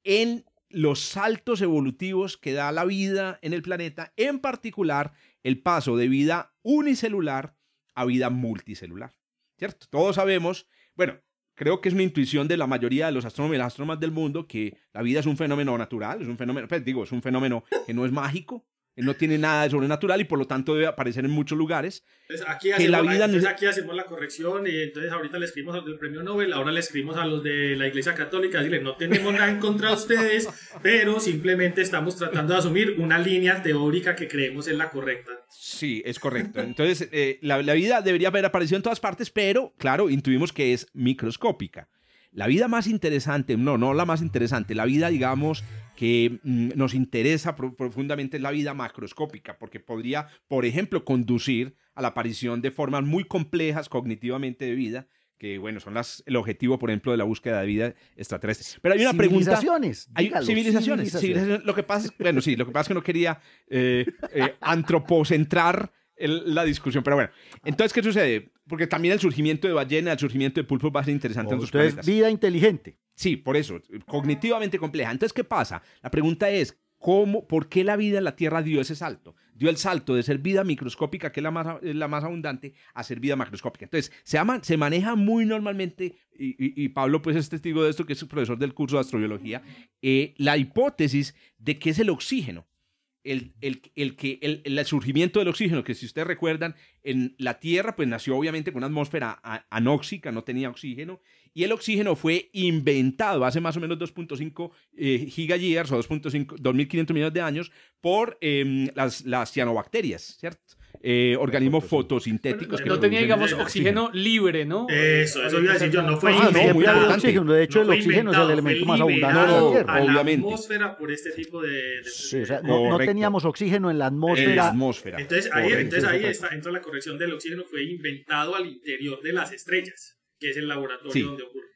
en los saltos evolutivos que da la vida en el planeta, en particular el paso de vida unicelular a vida multicelular. ¿Cierto? Todos sabemos, bueno, creo que es una intuición de la mayoría de los astrónomos y las del mundo que la vida es un fenómeno natural, es un fenómeno, pues digo, es un fenómeno que no es mágico, no tiene nada de sobrenatural y por lo tanto debe aparecer en muchos lugares. Entonces aquí, hacemos, la, entonces aquí hacemos la corrección y entonces ahorita le escribimos a los del premio Nobel, ahora le escribimos a los de la Iglesia Católica, decirle, no tenemos nada en contra de ustedes, pero simplemente estamos tratando de asumir una línea teórica que creemos es la correcta. Sí, es correcto. Entonces, eh, la, la vida debería haber aparecido en todas partes, pero claro, intuimos que es microscópica. La vida más interesante, no, no la más interesante, la vida, digamos, que mm, nos interesa profundamente es la vida macroscópica, porque podría, por ejemplo, conducir a la aparición de formas muy complejas cognitivamente de vida, que bueno, son las, el objetivo, por ejemplo, de la búsqueda de vida extraterrestre. Pero hay una pregunta. Civilizaciones. Civilizaciones. Lo que pasa es, bueno, sí, lo que pasa es que no quería eh, eh, antropocentrar la discusión. Pero bueno, entonces, ¿qué sucede? Porque también el surgimiento de ballena, el surgimiento de pulpos va a ser interesante en sus planetas. vida inteligente. Sí, por eso, cognitivamente compleja. Entonces, ¿qué pasa? La pregunta es, ¿cómo, por qué la vida en la Tierra dio ese salto? Dio el salto de ser vida microscópica, que es la más, la más abundante, a ser vida macroscópica. Entonces, se, se maneja muy normalmente, y, Pablo pues es testigo de esto, que es profesor del curso de astrobiología, eh, la hipótesis de que es el oxígeno el, el, que, el, surgimiento del oxígeno, que si ustedes recuerdan, en la Tierra pues nació obviamente con una atmósfera anóxica, no tenía oxígeno, y el oxígeno fue inventado hace más o menos 2.5 eh, gigayears o 2.5, 2.500 millones de años por em, las, las cianobacterias, ¿cierto? Eh, organismos fotosintéticos. no tenía, digamos, oxígeno libre, ¿no? Eso, eso iba a decir yo, no fue ah, no, muy oxígeno. De hecho, el oxígeno es el elemento más abundante de la Tierra. obviamente. la atmósfera por este tipo de... sí, o sea, no, teníamos oxígeno en la atmósfera. En la atmósfera. Entonces ahí, entonces ahí está, entra la corrección del oxígeno, fue inventado al interior de las estrellas. que es el laboratorio donde ocurre.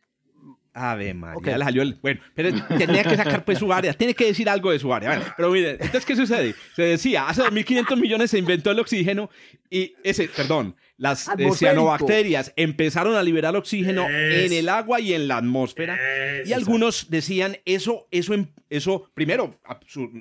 Ave María, la salió Bueno, pero tenía que sacar pues su área, tiene que decir algo de su área. Bueno, pero miren, entonces, ¿qué sucede? Se decía, hace 2.500 millones se inventó el oxígeno y ese, perdón, las eh, cianobacterias empezaron a liberar oxígeno en el agua y en la atmósfera. y algunos decían, eso, eso, eso, primero,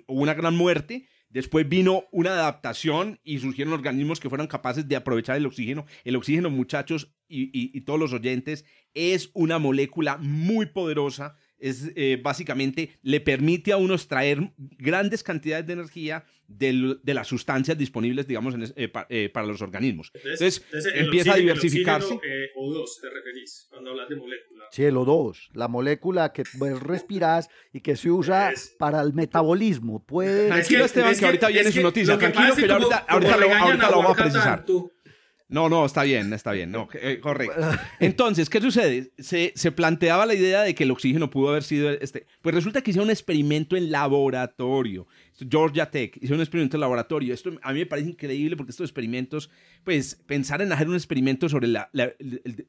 hubo una gran muerte, Después vino una adaptación y surgieron organismos que fueran capaces de aprovechar el oxígeno. El oxígeno, muchachos y, todos los oyentes, es una molécula muy poderosa. Es eh, básicamente le permite a uno extraer grandes cantidades de energía de, las sustancias disponibles, digamos, eh, eh, para los organismos. Entonces, empieza a diversificarse. O2 te referís cuando hablas de molécula. Sí, el O2, la molécula que pues, respiras y que se usa para el metabolismo. Puede... Tranquilo, Esteban, que, ahorita viene su noticia. Tranquilo, que, ahorita, ahorita, lo, ahorita lo vamos a precisar. No, no, está bien, está bien, no, eh, correcto. Entonces, ¿qué sucede? Se, se, planteaba la idea de que el oxígeno pudo haber sido este. Pues resulta que hicieron un experimento en laboratorio. Georgia Tech hizo un experimento en laboratorio. Esto a mí me parece increíble porque estos experimentos, pues pensar en hacer un experimento sobre la, la,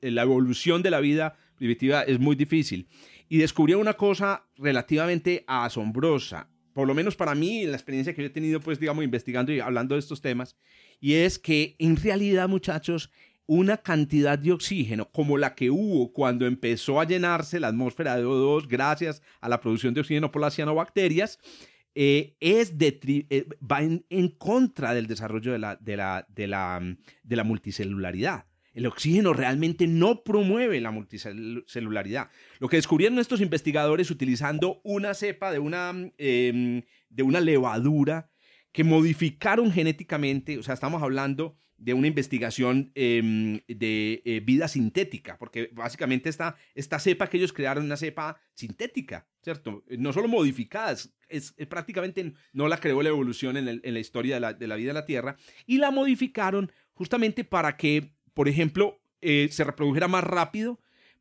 la evolución de la vida primitiva es muy difícil. Y descubrió una cosa relativamente asombrosa, por lo menos para mí, la experiencia que yo he tenido, pues digamos, investigando y hablando de estos temas, y es que en realidad, muchachos, una cantidad de oxígeno como la que hubo cuando empezó a llenarse la atmósfera de O2 gracias a la producción de oxígeno por las cianobacterias, eh, es de, eh, va en, contra del desarrollo de la, de la, de la, de la multicelularidad. El oxígeno realmente no promueve la multicelularidad. Lo que descubrieron estos investigadores utilizando una cepa de una, em, de una levadura que modificaron genéticamente, o sea, estamos hablando de una investigación em, de eh, vida sintética, porque básicamente esta, esta cepa que ellos crearon una cepa sintética, ¿cierto? No solo modificada, es, prácticamente no la creó la evolución en, la historia de la, de la, vida de la Tierra, y la modificaron justamente para que, por ejemplo, eh, se reprodujera más rápido,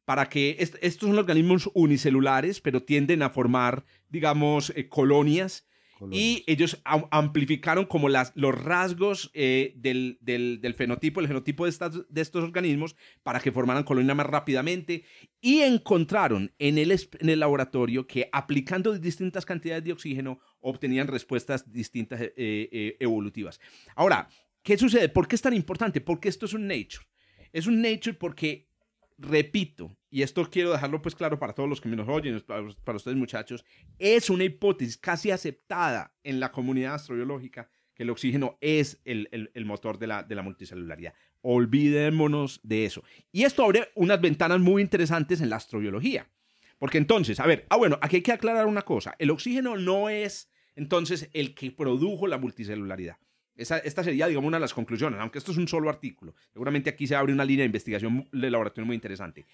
para que estos son organismos unicelulares, pero tienden a formar, digamos, eh, colonias. Y ellos amplificaron como las, los rasgos eh, del, del, fenotipo, el genotipo de, estas, de estos organismos para que formaran colonia más rápidamente. Y encontraron en el, en el laboratorio que aplicando distintas cantidades de oxígeno obtenían respuestas distintas eh, evolutivas. Ahora, ¿qué sucede? ¿Por qué es tan importante? Porque esto es un nature. Es un nature porque repito, y esto quiero dejarlo pues claro para todos los que me nos oyen, para, ustedes muchachos, es una hipótesis casi aceptada en la comunidad astrobiológica que el oxígeno es el, el, motor de la, de la multicelularidad. Olvidémonos de eso. Y esto abre unas ventanas muy interesantes en la astrobiología. Porque entonces, a ver, ah bueno, aquí hay que aclarar una cosa. El oxígeno no es entonces el que produjo la multicelularidad esta sería, digamos, una de las conclusiones, aunque esto es un solo artículo. Seguramente aquí se abre una línea de investigación de laboratorio muy interesante.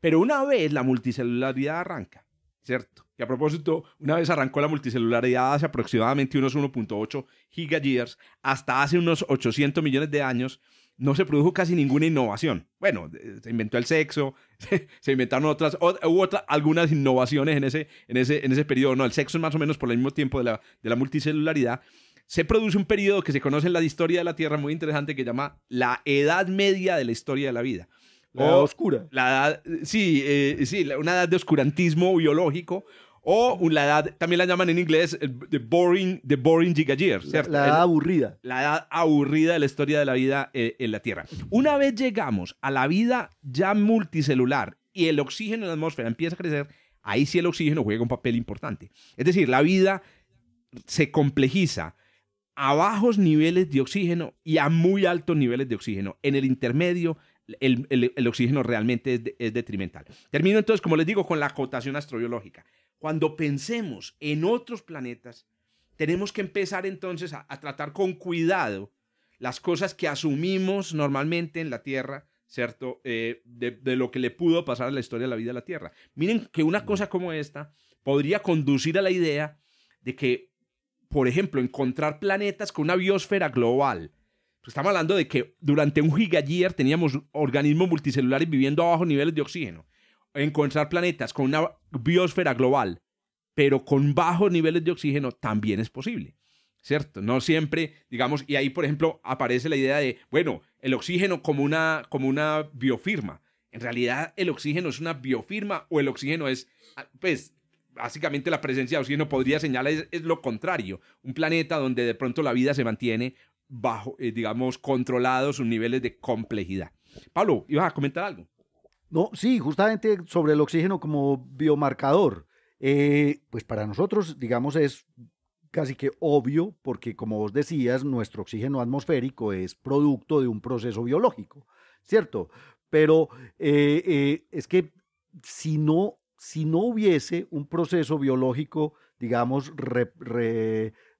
Pero una vez la multicelularidad arranca, ¿cierto? Que a propósito, una vez arrancó la multicelularidad hace aproximadamente unos 1.8 gigayears, hasta hace unos 800 millones de años, no se produjo casi ninguna innovación. Bueno, se inventó el sexo, se inventaron otras, hubo otras, algunas innovaciones en ese, en, ese, en ese periodo. No, el sexo es más o menos por el mismo tiempo de la, de la multicelularidad se produce un periodo que se conoce en la historia de la Tierra muy interesante que llama la Edad Media de la historia de la vida. La edad oscura. La edad, sí, eh, sí, una edad de oscurantismo biológico o la edad, también la llaman en inglés, the boring, the boring gigayear, ¿cierto? La, edad aburrida. La edad aburrida de la historia de la vida eh, en la Tierra. Una vez llegamos a la vida ya multicelular y el oxígeno en la atmósfera empieza a crecer, ahí sí el oxígeno juega un papel importante. Es decir, la vida se complejiza, a bajos niveles de oxígeno y a muy altos niveles de oxígeno. En el intermedio, el, oxígeno realmente es, detrimental. Termino entonces, como les digo, con la acotación astrobiológica. Cuando pensemos en otros planetas, tenemos que empezar entonces a, tratar con cuidado las cosas que asumimos normalmente en la Tierra, ¿cierto? Eh, de, de, lo que le pudo pasar a la historia de la vida de la Tierra. Miren que una cosa como esta podría conducir a la idea de que por ejemplo, encontrar planetas con una biosfera global. Pues estamos hablando de que durante un gigayear teníamos organismos multicelulares viviendo a bajos niveles de oxígeno. Encontrar planetas con una biosfera global, pero con bajos niveles de oxígeno, también es posible. ¿Cierto? No siempre, digamos, y ahí, por ejemplo, aparece la idea de, bueno, el oxígeno como una, como una biofirma. En realidad, el oxígeno es una biofirma o el oxígeno es, ah, pues, básicamente la presencia de oxígeno podría señalar es, lo contrario, un planeta donde de pronto la vida se mantiene bajo, eh, digamos, controlados sus niveles de complejidad. Pablo, ¿ibas a comentar algo? No, sí, justamente sobre el oxígeno como biomarcador. Eh, pues para nosotros, digamos, es casi que obvio, porque como vos decías, nuestro oxígeno atmosférico es producto de un proceso biológico, ¿cierto? Pero eh, es que si no si no hubiese un proceso biológico, digamos,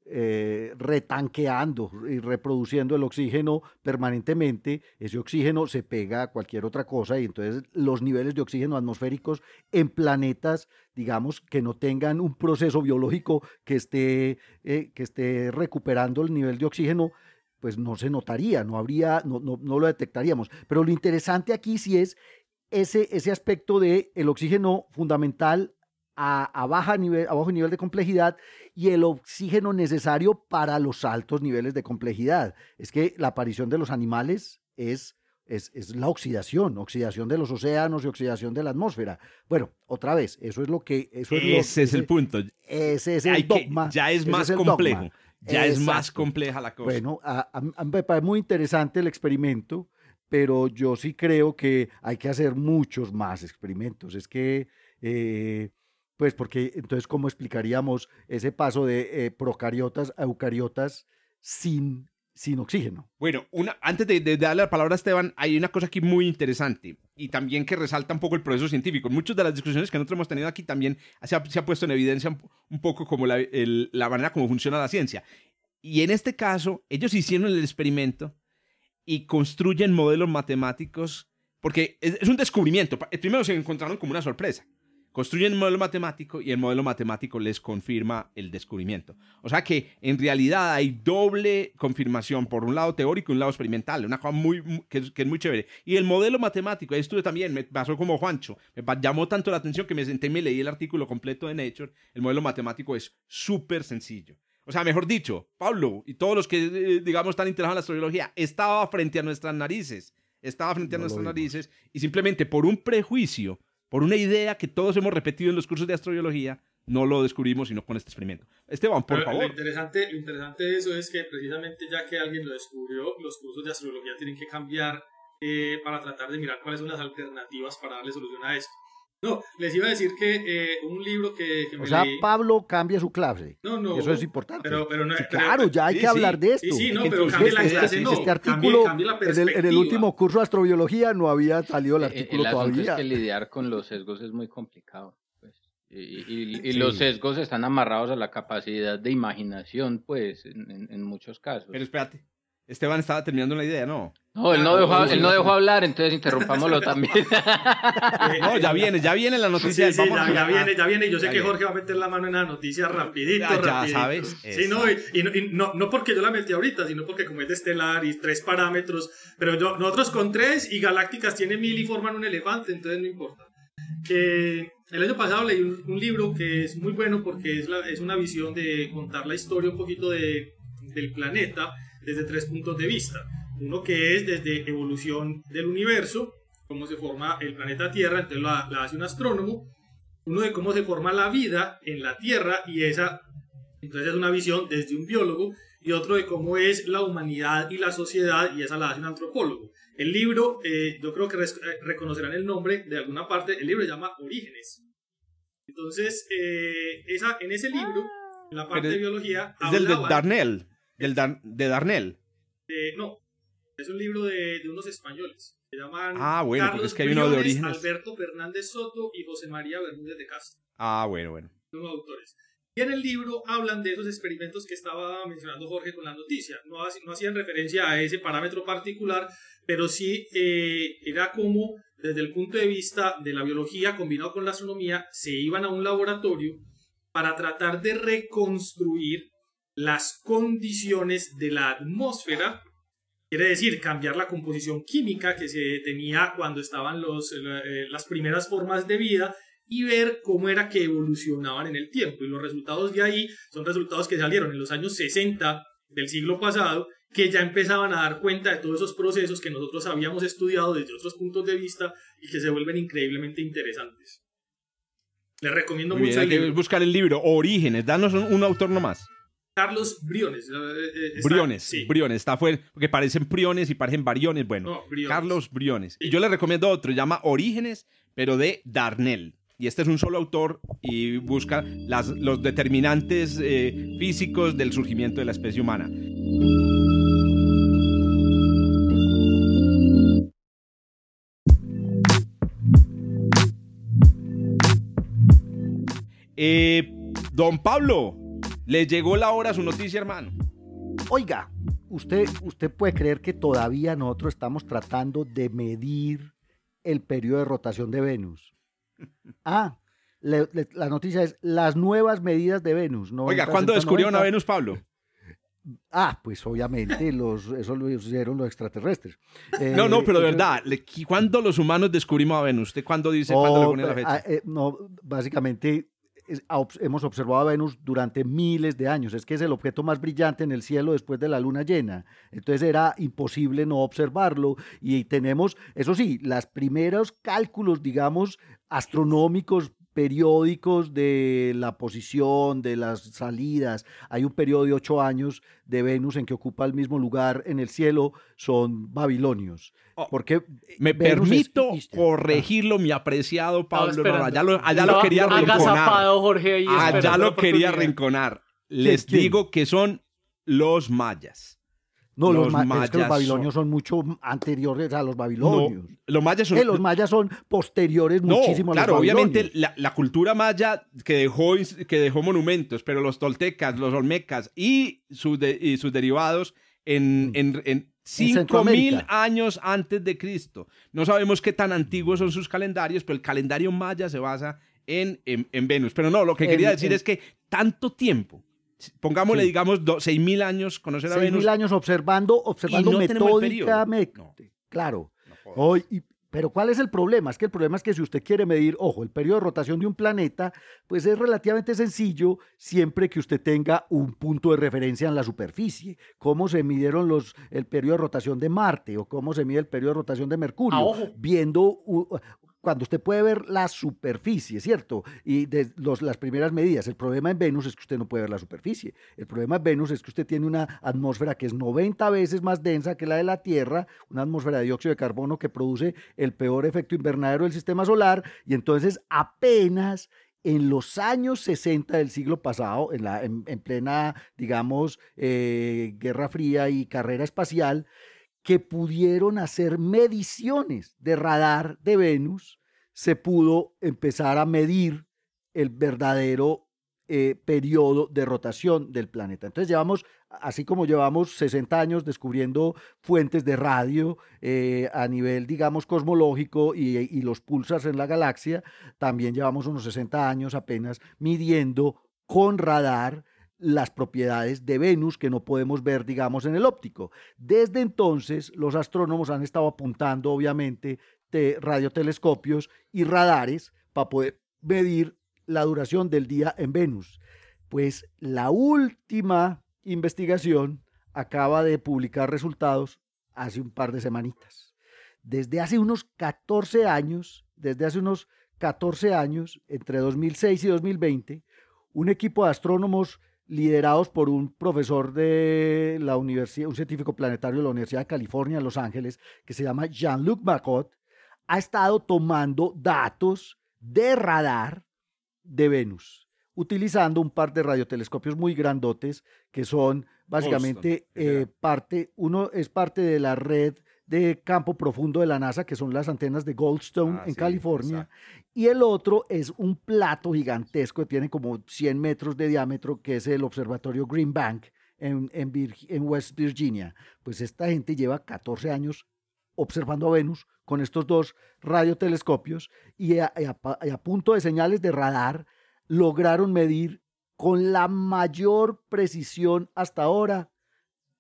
eh, retanqueando y reproduciendo el oxígeno permanentemente, ese oxígeno se pega a cualquier otra cosa y entonces los niveles de oxígeno atmosféricos en planetas, digamos, que no tengan un proceso biológico que esté, eh, que esté recuperando el nivel de oxígeno, pues no se notaría, no habría, no, no, no lo detectaríamos. Pero lo interesante aquí sí es ese, ese aspecto del el oxígeno fundamental a, baja nivel, a bajo nivel de complejidad y el oxígeno necesario para los altos niveles de complejidad. Es que la aparición de los animales es, es, es, la oxidación, oxidación de los océanos y oxidación de la atmósfera. Bueno, otra vez, eso es lo que... Eso es ese es el punto. Ese es el dogma. ya es más complejo. Ya es más compleja la cosa. Bueno, a, me parece muy interesante el experimento pero yo sí creo que hay que hacer muchos más experimentos. Es que, eh, pues porque entonces, ¿cómo explicaríamos ese paso de eh, procariotas a eucariotas sin, sin oxígeno? Bueno, una, antes de, darle la palabra a Esteban, hay una cosa aquí muy interesante y también que resalta un poco el proceso científico. En muchas de las discusiones que nosotros hemos tenido aquí también se ha, puesto en evidencia un, poco como la, la manera como funciona la ciencia. Y en este caso, ellos hicieron el experimento y construyen modelos matemáticos, porque es, un descubrimiento. Primero se encontraron como una sorpresa. Construyen un modelo matemático y el modelo matemático les confirma el descubrimiento. O sea que en realidad hay doble confirmación, por un lado teórico y un lado experimental, una cosa muy, que, es muy chévere. Y el modelo matemático, esto también me pasó como Juancho, me llamó tanto la atención que me senté y me leí el artículo completo de Nature. El modelo matemático es súper sencillo. O sea, mejor dicho, Pablo y todos los que, eh, digamos, están interesados en la astrología, estaba frente a nuestras narices, estaba frente a nuestras narices y simplemente por un prejuicio, por una idea que todos hemos repetido en los cursos de astrología, no lo descubrimos sino con este experimento. Esteban, por favor. Lo interesante, lo interesante de eso es que precisamente ya que alguien lo descubrió, los cursos de astrología tienen que cambiar eh, para tratar de mirar cuáles son las alternativas para darle solución a esto. No, les iba a decir que eh, un libro que, que O sea, Pablo cambia su clase. No, no. Eso es importante. Pero, pero no, claro, ya hay que hablar de esto. Sí, sí, no, pero cambia la clase, no. Este artículo, en, el, en, el, último curso de astrobiología no había salido el eh, artículo el todavía. Es que lidiar con los sesgos es muy complicado. Pues. Y, y, los sesgos están amarrados a la capacidad de imaginación, pues, en, en muchos casos. Pero espérate, Esteban estaba terminando la idea, ¿no? No, él no dejó, él no dejó hablar, entonces interrumpámoslo también. no, ya viene, ya viene la noticia. Sí, sí, ya, viene, ya viene. Yo sé que Jorge va a meter la mano en la noticia rapidito, ya, rapidito. Ya sabes. Sí, no, y, no, no, porque yo la metí ahorita, sino porque como es de estelar y tres parámetros, pero yo, nosotros con tres y Galácticas tiene mil y forman un elefante, entonces no importa. Que el año pasado leí un, libro que es muy bueno porque es, la, es una visión de contar la historia un poquito de, del planeta desde tres puntos de vista. Uno que es desde evolución del universo, cómo se forma el planeta Tierra, entonces la, hace un astrónomo. Uno de cómo se forma la vida en la Tierra y esa, entonces es una visión desde un biólogo. Y otro de cómo es la humanidad y la sociedad y esa la hace un antropólogo. El libro, eh, yo creo que eh, reconocerán el nombre de alguna parte, el libro se llama Orígenes. Entonces, eh, esa, en ese libro, en la parte de biología... Es del de Darnell de Darnell. no, es un libro de, unos españoles. Se llaman ah, bueno, Carlos es que hay uno de orígenes. Alberto Fernández Soto y José María Bermúdez de Castro. Ah, bueno, bueno. Son autores. Y en el libro hablan de esos experimentos que estaba mencionando Jorge con la noticia. No, no hacían referencia a ese parámetro particular, pero sí eh, era como desde el punto de vista de la biología combinado con la astronomía, se iban a un laboratorio para tratar de reconstruir las condiciones de la atmósfera, quiere decir cambiar la composición química que se tenía cuando estaban los, eh, las primeras formas de vida y ver cómo era que evolucionaban en el tiempo. Y los resultados de ahí son resultados que salieron en los años 60 del siglo pasado que ya empezaban a dar cuenta de todos esos procesos que nosotros habíamos estudiado desde otros puntos de vista y que se vuelven increíblemente interesantes. Les recomiendo mucho el libro. buscar el libro Orígenes, danos un, autor nomás. Carlos Briones. Eh, eh, Briones, sí. Briones, está fuera, porque parecen priones y parecen variones. Bueno, Carlos Briones. Y yo le recomiendo otro, llama Orígenes, pero de Darnell. Y este es un solo autor y busca las, los determinantes eh, físicos del surgimiento de la especie humana. Eh, don Pablo, le llegó la hora a su noticia, hermano. Oiga, usted, usted puede creer que todavía nosotros estamos tratando de medir el periodo de rotación de Venus. Ah, la noticia es las nuevas medidas de Venus. Oiga, ¿cuándo descubrieron a Venus, Pablo? Ah, pues obviamente los, eso lo hicieron los extraterrestres. no, no, pero de verdad, ¿cuándo los humanos descubrimos a Venus? ¿Usted cuándo dice, cuándo le pone la fecha? Ah, eh, no, básicamente hemos observado a Venus durante miles de años. Es que es el objeto más brillante en el cielo después de la luna llena. Entonces era imposible no observarlo. Y tenemos, eso sí, los primeros cálculos, digamos, astronómicos periódicos de la posición, de las salidas. Hay un periodo de ocho años de Venus en que ocupa el mismo lugar en el cielo, son babilonios. Oh, porque me permito corregirlo, mi apreciado Pablo. allá lo, allá lo quería rinconar. Jorge, allá lo quería rinconar. Les digo que son los mayas. No, los, mayas los babilonios son, mucho anteriores a los babilonios. los mayas son, eh, los mayas son posteriores muchísimo claro, a los obviamente la, cultura maya que dejó, que dejó monumentos, pero los toltecas, los olmecas y sus, y sus derivados en, mm. en, en 5.000 años antes de Cristo. No sabemos qué tan antiguos son sus calendarios, pero el calendario maya se basa en, en, Venus. Pero no, lo que quería decir es que tanto tiempo Pongámosle, digamos, 6.000 años conocer a Venus. 6.000 años observando, observando metódicamente. Claro. Hoy, pero ¿cuál es el problema? Es que el problema es que si usted quiere medir, ojo, el periodo de rotación de un planeta, pues es relativamente sencillo siempre que usted tenga un punto de referencia en la superficie. ¿Cómo se midieron los, el periodo de rotación de Marte o cómo se mide el periodo de rotación de Mercurio? Ah, Viendo cuando usted puede ver la superficie, ¿cierto? Y de las primeras medidas, el problema en Venus es que usted no puede ver la superficie. El problema en Venus es que usted tiene una atmósfera que es 90 veces más densa que la de la Tierra, una atmósfera de dióxido de carbono que produce el peor efecto invernadero del sistema solar, y entonces apenas en los años 60 del siglo pasado, en, la, en, plena, digamos, eh, Guerra Fría y carrera espacial, que pudieron hacer mediciones de radar de Venus, se pudo empezar a medir el verdadero eh, periodo de rotación del planeta. Entonces llevamos, así como llevamos 60 años descubriendo fuentes de radio eh, a nivel, digamos, cosmológico y, y los pulsars en la galaxia, también llevamos unos 60 años apenas midiendo con radar las propiedades de Venus que no podemos ver, digamos, en el óptico. Desde entonces, los astrónomos han estado apuntando, obviamente, de radiotelescopios y radares para poder medir la duración del día en Venus. Pues la última investigación acaba de publicar resultados hace un par de semanitas. Desde hace unos 14 años, desde hace unos 14 años, entre 2006 y 2020, un equipo de astrónomos liderados por un profesor de la universidad, un científico planetario de la Universidad de California en Los Ángeles, que se llama Jean-Luc Marcot, ha estado tomando datos de radar de Venus, utilizando un par de radiotelescopios muy grandotes que son básicamente eh, parte, uno es parte de la red de campo profundo de la NASA, que son las antenas de Goldstone ah, en California, y el otro es un plato gigantesco que tiene como 100 metros de diámetro, que es el observatorio Green Bank en, en, West Virginia. Pues esta gente lleva 14 años observando a Venus con estos dos radiotelescopios y a, a punto de señales de radar lograron medir con la mayor precisión hasta ahora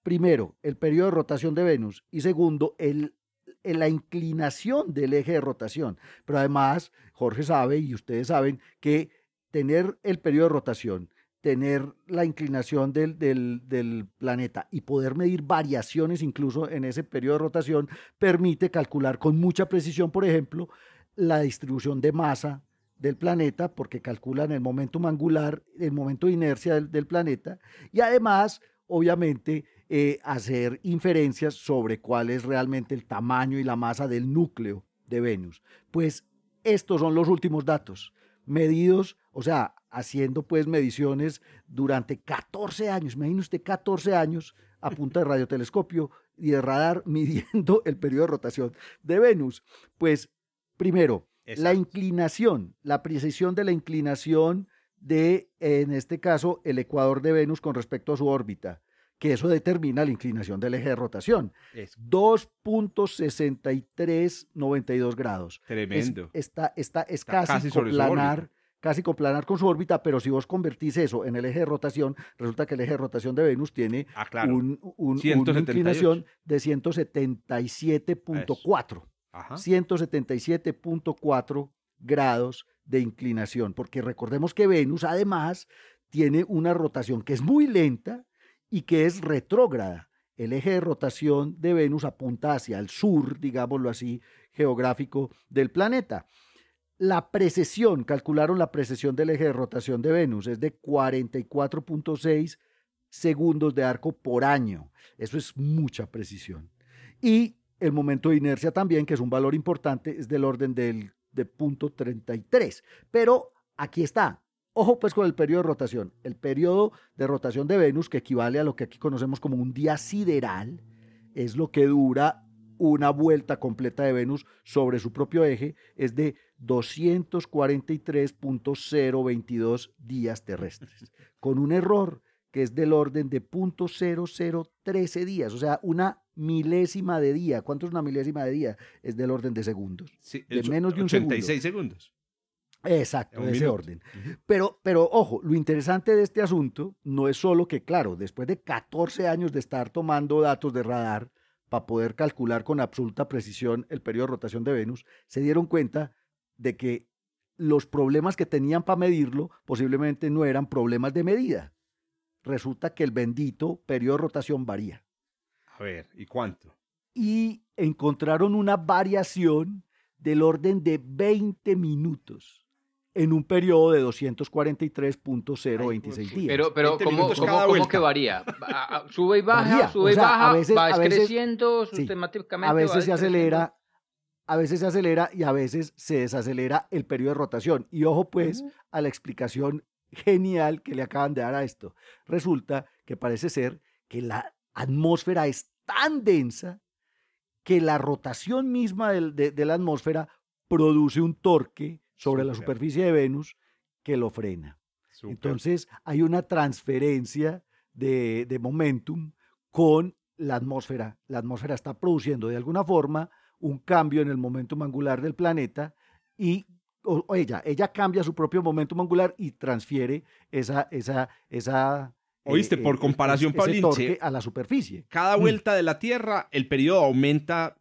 primero, el periodo de rotación de Venus y segundo, el, la inclinación del eje de rotación. Pero además, Jorge sabe y ustedes saben que tener el periodo de rotación tener la inclinación del, del, planeta y poder medir variaciones incluso en ese periodo de rotación, permite calcular con mucha precisión, por ejemplo, la distribución de masa del planeta, porque calculan el momento angular, el momento de inercia del, planeta, y además, obviamente, eh, hacer inferencias sobre cuál es realmente el tamaño y la masa del núcleo de Venus. Pues estos son los últimos datos medidos, o sea, haciendo pues mediciones durante 14 años, imagínese usted 14 años a punta de radiotelescopio y de radar midiendo el periodo de rotación de Venus. Pues primero, la inclinación, la precisión de la inclinación de, en este caso, el ecuador de Venus con respecto a su órbita que eso determina la inclinación del eje de rotación. 2.6392 grados. Tremendo. Es, está, está, es casi, casi coplanar, casi coplanar con su órbita, pero si vos convertís eso en el eje de rotación, resulta que el eje de rotación de Venus tiene ah, un, una inclinación de 177.4. 177.4 grados de inclinación, porque recordemos que Venus además tiene una rotación que es muy lenta, y que es retrógrada. El eje de rotación de Venus apunta hacia el sur, digámoslo así, geográfico del planeta. La precesión, calcularon la precesión del eje de rotación de Venus, es de 44.6 segundos de arco por año. Eso es mucha precisión. Y el momento de inercia también, que es un valor importante, es del orden del, de punto 33. Pero aquí está, Ojo pues con el periodo de rotación. El periodo de rotación de Venus, que equivale a lo que aquí conocemos como un día sideral, es lo que dura una vuelta completa de Venus sobre su propio eje, es de 243.022 días terrestres, con un error que es del orden de 0.0013 días, o sea, una milésima de día. ¿Cuánto es una milésima de día? Es del orden de segundos. de menos de un 86 segundos. Exacto, en ese orden. pero, pero ojo, lo interesante de este asunto no es solo que, claro, después de 14 años de estar tomando datos de radar para poder calcular con absoluta precisión el periodo de rotación de Venus, se dieron cuenta de que los problemas que tenían para medirlo posiblemente no eran problemas de medida. Resulta que el bendito periodo de rotación varía. A ver, ¿y cuánto? Y encontraron una variación del orden de 20 minutos en un periodo de 243.026 días. Pero, pero ¿cómo, cómo, que varía? ¿Sube y baja? ¿Sube y baja? ¿Va creciendo sistemáticamente? A veces se acelera, a veces se acelera y a veces se desacelera el periodo de rotación. Y ojo pues a la explicación genial que le acaban de dar a esto. Resulta que parece ser que la atmósfera es tan densa que la rotación misma de, de la atmósfera produce un torque sobre la superficie de Venus que lo frena. Entonces hay una transferencia de, de, momentum con la atmósfera. La atmósfera está produciendo de alguna forma un cambio en el momentum angular del planeta y ella, ella cambia su propio momentum angular y transfiere esa, esa, esa Oíste, por eh, eh, comparación, a la superficie. Cada mm. vuelta de la Tierra, el periodo aumenta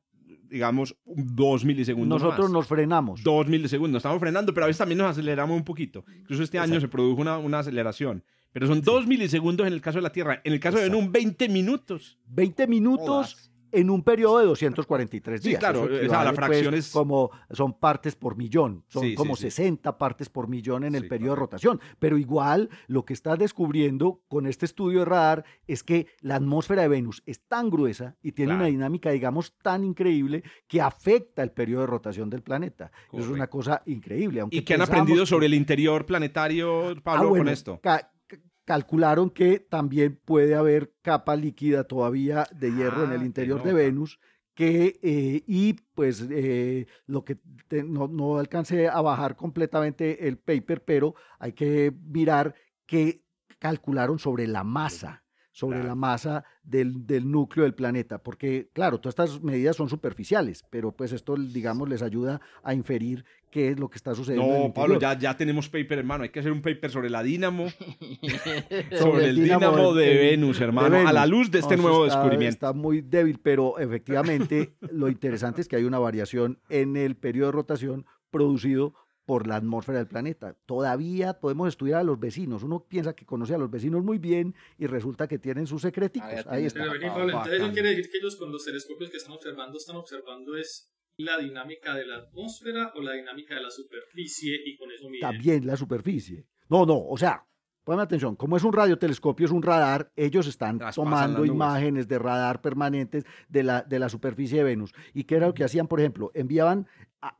digamos, dos milisegundos. Nosotros nos frenamos. Dos milisegundos, estamos frenando, pero a veces también nos aceleramos un poquito. Incluso este año se produjo una, una aceleración. Pero son dos milisegundos en el caso de la Tierra. En el caso de Venus, 20 minutos. 20 minutos en un periodo de 243 días. Sí, claro, la fracción es... Como son partes por millón, son como 60 partes por millón en el periodo de rotación. Pero igual lo que estás descubriendo con este estudio de radar es que la atmósfera de Venus es tan gruesa y tiene una dinámica, digamos, tan increíble que afecta el periodo de rotación del planeta. Es una cosa increíble. ¿Y qué han aprendido sobre el interior planetario, Pablo, ah, con esto? Calcularon que también puede haber capa líquida todavía de hierro en el ah, interior de Venus, que, eh, y pues eh, lo que no, no alcancé a bajar completamente el paper, pero hay que mirar que calcularon sobre la masa sobre la masa del, del, núcleo del planeta, porque claro, todas estas medidas son superficiales, pero pues esto, digamos, les ayuda a inferir qué es lo que está sucediendo. No, Pablo, ya, ya tenemos paper, hermano, hay que hacer un paper sobre la dínamo, sobre, el dínamo, de, Venus, hermano, a la luz de este nuevo descubrimiento. Está muy débil, pero efectivamente lo interesante es que hay una variación en el periodo de rotación producido por la atmósfera del planeta. Todavía podemos estudiar a los vecinos. Uno piensa que conoce a los vecinos muy bien y resulta que tienen sus secretos. Ahí está. Pero, entonces eso quiere decir que ellos con los telescopios que están observando están observando es la dinámica de la atmósfera o la dinámica de la superficie y con eso miden. También la superficie. No, no, o sea, Ponme atención, como es un radiotelescopio, es un radar, ellos están tomando imágenes de radar permanentes de la, de la superficie de Venus. ¿Y qué era lo que hacían, por ejemplo? Enviaban,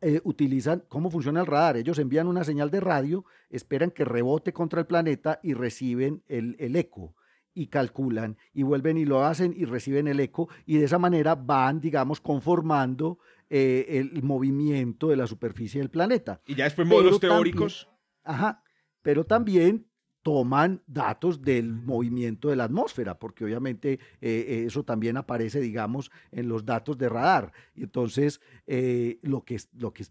eh, utilizan, ¿cómo funciona el radar? Ellos envían una señal de radio, esperan que rebote contra el planeta y reciben el, eco y calculan y vuelven y lo hacen y reciben el eco y de esa manera van, digamos, conformando eh, el movimiento de la superficie del planeta. Y ya después modelos teóricos. Ajá, pero también toman datos del movimiento de la atmósfera, porque obviamente eh, eh, eso también aparece, digamos, en los datos de radar. Y entonces, eh, lo que, lo que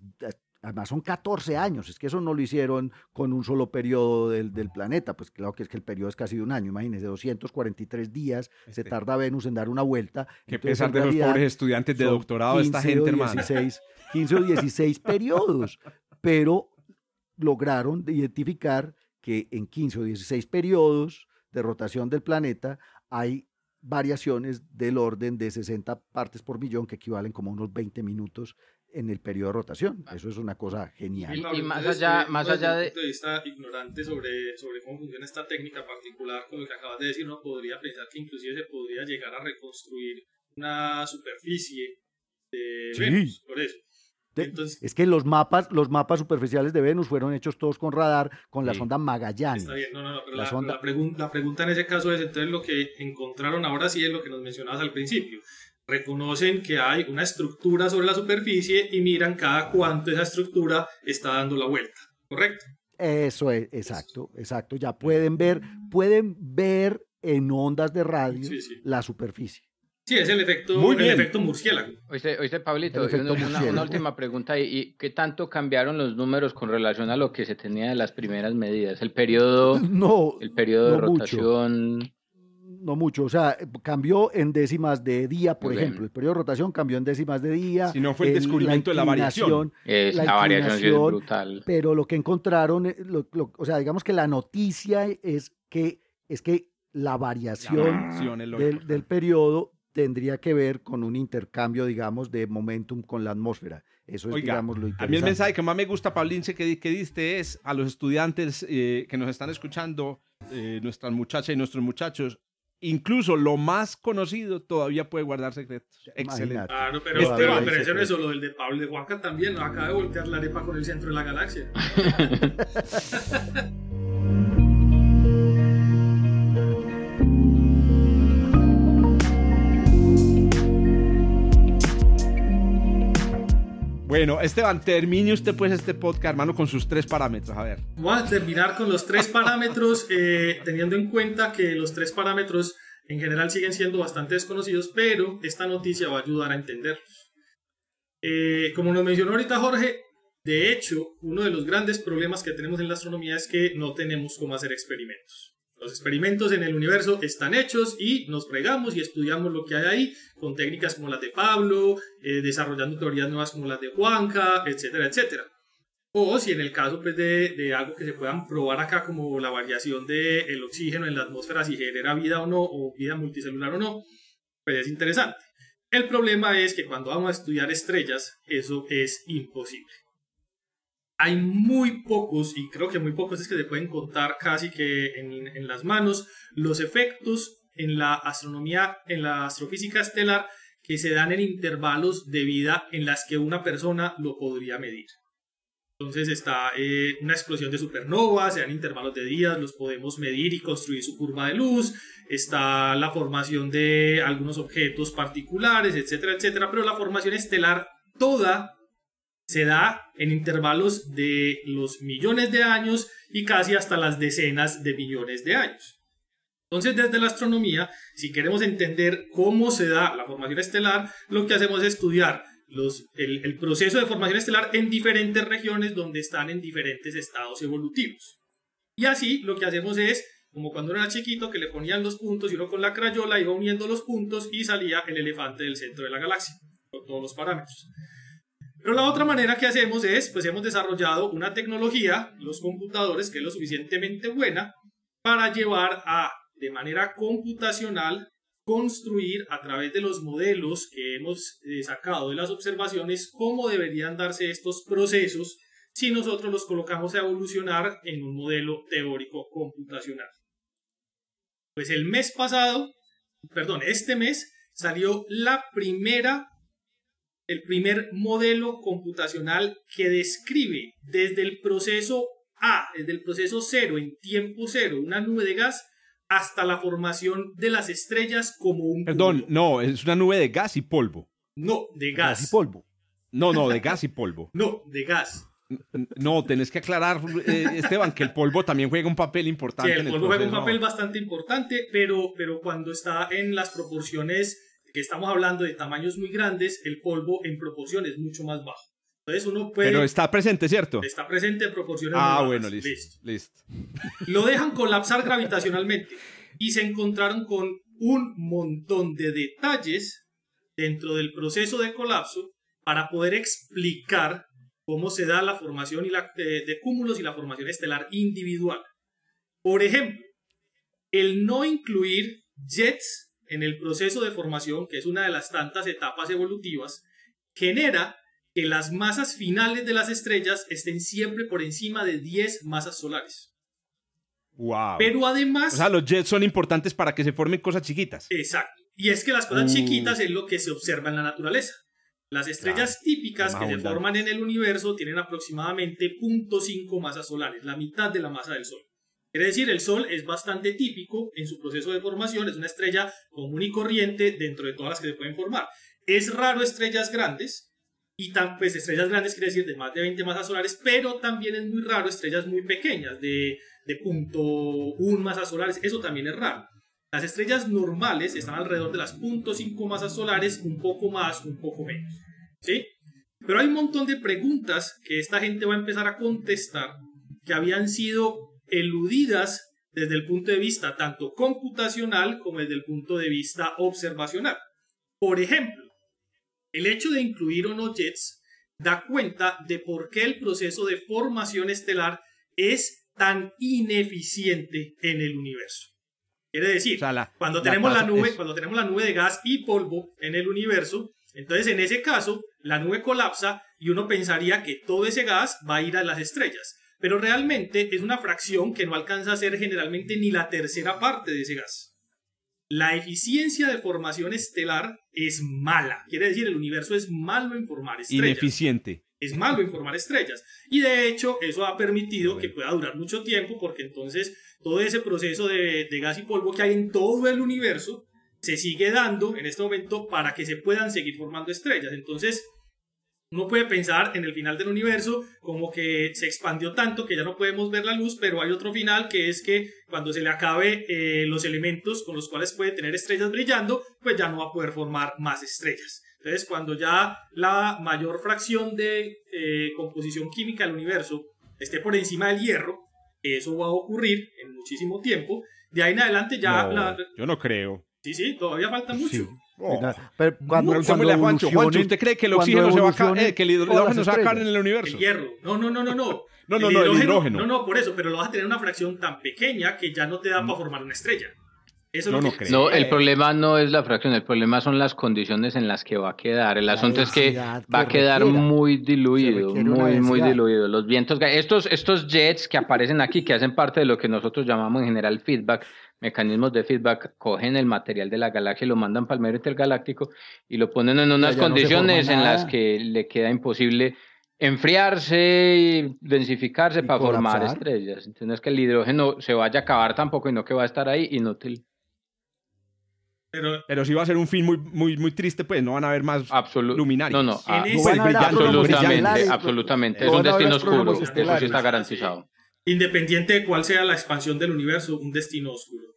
además son 14 años, es que eso no lo hicieron con un solo periodo del, planeta, pues claro que es que el periodo es casi de un año, imagínense, 243 días se este. tarda Venus en dar una vuelta. Que pesar de los pobres estudiantes de doctorado, esta gente, 16, 15 o 16 periodos, pero lograron identificar que en 15 o 16 periodos de rotación del planeta hay variaciones del orden de 60 partes por millón que equivalen como unos 20 minutos en el periodo de rotación. Ah. Eso es una cosa genial. Y, más allá, más allá de... punto de vista ignorante sobre, sobre cómo funciona esta técnica particular, con lo que acabas de decir, uno podría pensar que inclusive se podría llegar a reconstruir una superficie de Venus, por eso es que los mapas, los mapas superficiales de Venus fueron hechos todos con radar, con la sonda Magallanes. Está bien, no, no, no, pero la, la, pregunta en ese caso es, entonces lo que encontraron ahora sí es lo que nos mencionabas al principio. Reconocen que hay una estructura sobre la superficie y miran cada cuánto esa estructura está dando la vuelta, ¿correcto? Eso es, exacto, exacto. Ya pueden ver, pueden ver en ondas de radio la superficie. Sí, es el efecto, el efecto murciélago. Oíste, oíste Pablito, una, última pregunta. ¿Y, qué tanto cambiaron los números con relación a lo que se tenía de las primeras medidas? ¿El periodo, no, el periodo de rotación? No mucho, o sea, cambió en décimas de día, por ejemplo. El periodo de rotación cambió en décimas de día. Si no fue el descubrimiento de la variación. la, variación es brutal. Pero lo que encontraron, eh, o sea, digamos que la noticia es que, es que la variación, del, del periodo tendría que ver con un intercambio, digamos, de momentum con la atmósfera. Eso es, digamos, lo interesante. A mí el mensaje que más me gusta, Paulince, que, que diste es a los estudiantes eh, que nos están escuchando, eh, nuestras muchachas y nuestros muchachos, incluso lo más conocido todavía puede guardar secretos. Excelente. Claro, pero, este pero, eso no es solo el de Pablo de Juanca también, nos acaba de voltear la arepa con el centro de la galaxia. Bueno, Esteban, termine usted pues este podcast, hermano, con sus tres parámetros. A ver. Voy a terminar con los tres parámetros, eh, teniendo en cuenta que los tres parámetros en general siguen siendo bastante desconocidos, pero esta noticia va a ayudar a entenderlos. Eh, como nos mencionó ahorita Jorge, de hecho, uno de los grandes problemas que tenemos en la astronomía es que no tenemos cómo hacer experimentos. Los experimentos en el universo están hechos y nos fregamos y estudiamos lo que hay ahí con técnicas como las de Pablo, eh, desarrollando teorías nuevas como las de Juanca, etcétera, etcétera. O si en el caso pues, de, algo que se puedan probar acá como la variación del oxígeno en la atmósfera, si genera vida o no, o vida multicelular o no, pues es interesante. El problema es que cuando vamos a estudiar estrellas, eso es imposible hay muy pocos, y creo que muy pocos es que se pueden contar casi que en, las manos, los efectos en la astronomía, en la astrofísica estelar, que se dan en intervalos de vida en las que una persona lo podría medir. Entonces está eh, una explosión de supernovas, se dan intervalos de días, los podemos medir y construir su curva de luz, está la formación de algunos objetos particulares, etcétera, etcétera, pero la formación estelar toda se da en intervalos de los millones de años y casi hasta las decenas de millones de años. Entonces, desde la astronomía, si queremos entender cómo se da la formación estelar, lo que hacemos es estudiar el, proceso de formación estelar en diferentes regiones donde están en diferentes estados evolutivos. Y así lo que hacemos es, como cuando era chiquito, que le ponían los puntos y uno con la crayola iba uniendo los puntos y salía el elefante del centro de la galaxia, con todos los parámetros. Pero la otra manera que hacemos es, pues hemos desarrollado una tecnología, los computadores, que es lo suficientemente buena para llevar a, de manera computacional, construir a través de los modelos que hemos eh, sacado de las observaciones cómo deberían darse estos procesos si nosotros los colocamos a evolucionar en un modelo teórico computacional. Pues el mes pasado, perdón, este mes salió la primera el primer modelo computacional que describe desde el proceso A, desde el proceso cero, en tiempo cero, una nube de gas, hasta la formación de las estrellas como un... Perdón, no, es una nube de gas y polvo. No, de gas. y polvo. No, no, de gas y polvo. no, de gas. No, tenés que aclarar, eh, Esteban, que el polvo también juega un papel importante. Sí, el polvo juega un papel bastante importante, pero, pero cuando está en las proporciones que estamos hablando de tamaños muy grandes, el polvo en proporción es mucho más bajo. Entonces uno puede... Pero está presente, ¿cierto? Está presente en proporciones Ah, bueno, listo, listo. Lo dejan colapsar gravitacionalmente y se encontraron con un montón de detalles dentro del proceso de colapso para poder explicar cómo se da la formación y la, de, de cúmulos y la formación estelar individual. Por ejemplo, el no incluir jets en el proceso de formación, que es una de las tantas etapas evolutivas, genera que las masas finales de las estrellas estén siempre por encima de 10 masas solares. Wow. Pero además... O sea, los jets son importantes para que se formen cosas chiquitas. Exacto. Y es que las cosas uh. chiquitas es lo que se observa en la naturaleza. Las estrellas típicas que se forman en el universo tienen aproximadamente 0.5 masas solares, la mitad de la masa del Sol. Quiere decir, el Sol es bastante típico en su proceso de formación, es una estrella común y corriente dentro de todas las que se pueden formar. Es raro estrellas grandes, y tan, pues estrellas grandes quiere decir de más de 20 masas solares, pero también es muy raro estrellas muy pequeñas, de, de punto 1 masas solares, eso también es raro. Las estrellas normales están alrededor de las 0.5 masas solares, un poco más, un poco menos. ¿Sí? Pero hay un montón de preguntas que esta gente va a empezar a contestar que habían sido eludidas desde el punto de vista tanto computacional como desde el punto de vista observacional. Por ejemplo, el hecho de incluir o no jets da cuenta de por qué el proceso de formación estelar es tan ineficiente en el universo. Quiere decir, cuando, tenemos la nube, cuando tenemos la nube de gas y polvo en el universo, entonces en ese caso la nube colapsa y uno pensaría que todo ese gas va a ir a las estrellas pero realmente es una fracción que no alcanza a ser generalmente ni la tercera parte de ese gas. La eficiencia de formación estelar es mala, quiere decir el universo es malo en formar estrellas. Ineficiente. Es malo en formar estrellas. Y de hecho eso ha permitido que pueda durar mucho tiempo porque entonces todo ese proceso de, de gas y polvo que hay en todo el universo se sigue dando en este momento para que se puedan seguir formando estrellas. Entonces, uno puede pensar en el final del universo como que se expandió tanto que ya no podemos ver la luz, pero hay otro final que es que cuando se le acabe eh, los elementos con los cuales puede tener estrellas brillando, pues ya no va a poder formar más estrellas. Entonces, cuando ya la mayor fracción de eh, composición química del universo esté por encima del hierro, eso va a ocurrir en muchísimo tiempo, de ahí en adelante ya... Yo no creo. Sí, sí, todavía falta mucho. Oh. Pero cuando, cuando Juancho, Juancho, ¿usted cree que el oxígeno se va a eh, que el hidrógeno se va a caer en el universo? El hierro. No, no, no, no, no. No, no, no, el hidrógeno. No, no, por eso, pero lo vas a tener una fracción tan pequeña que ya no te da para formar una estrella. Eso no, no, creo. no, el problema no es la fracción, el problema son las condiciones en las que va a quedar. El asunto es que va a quedar muy diluido, muy, muy diluido. Los vientos, estos, estos jets que aparecen aquí, que hacen parte de lo que nosotros llamamos en general feedback, mecanismos de feedback, cogen el material de la galaxia y lo mandan para el medio intergaláctico y lo ponen en unas condiciones en las que le queda imposible enfriarse y densificarse para formar estrellas. Entonces que el hidrógeno se vaya a acabar tampoco y no que va a estar ahí inútil. Pero, pero si va a ser un fin muy, muy, muy triste, pues no van a haber más luminarios. No, no, ah, absolutamente, absolutamente. Es un destino oscuro, eso sí está garantizado independiente de cuál sea la expansión del universo, un destino oscuro.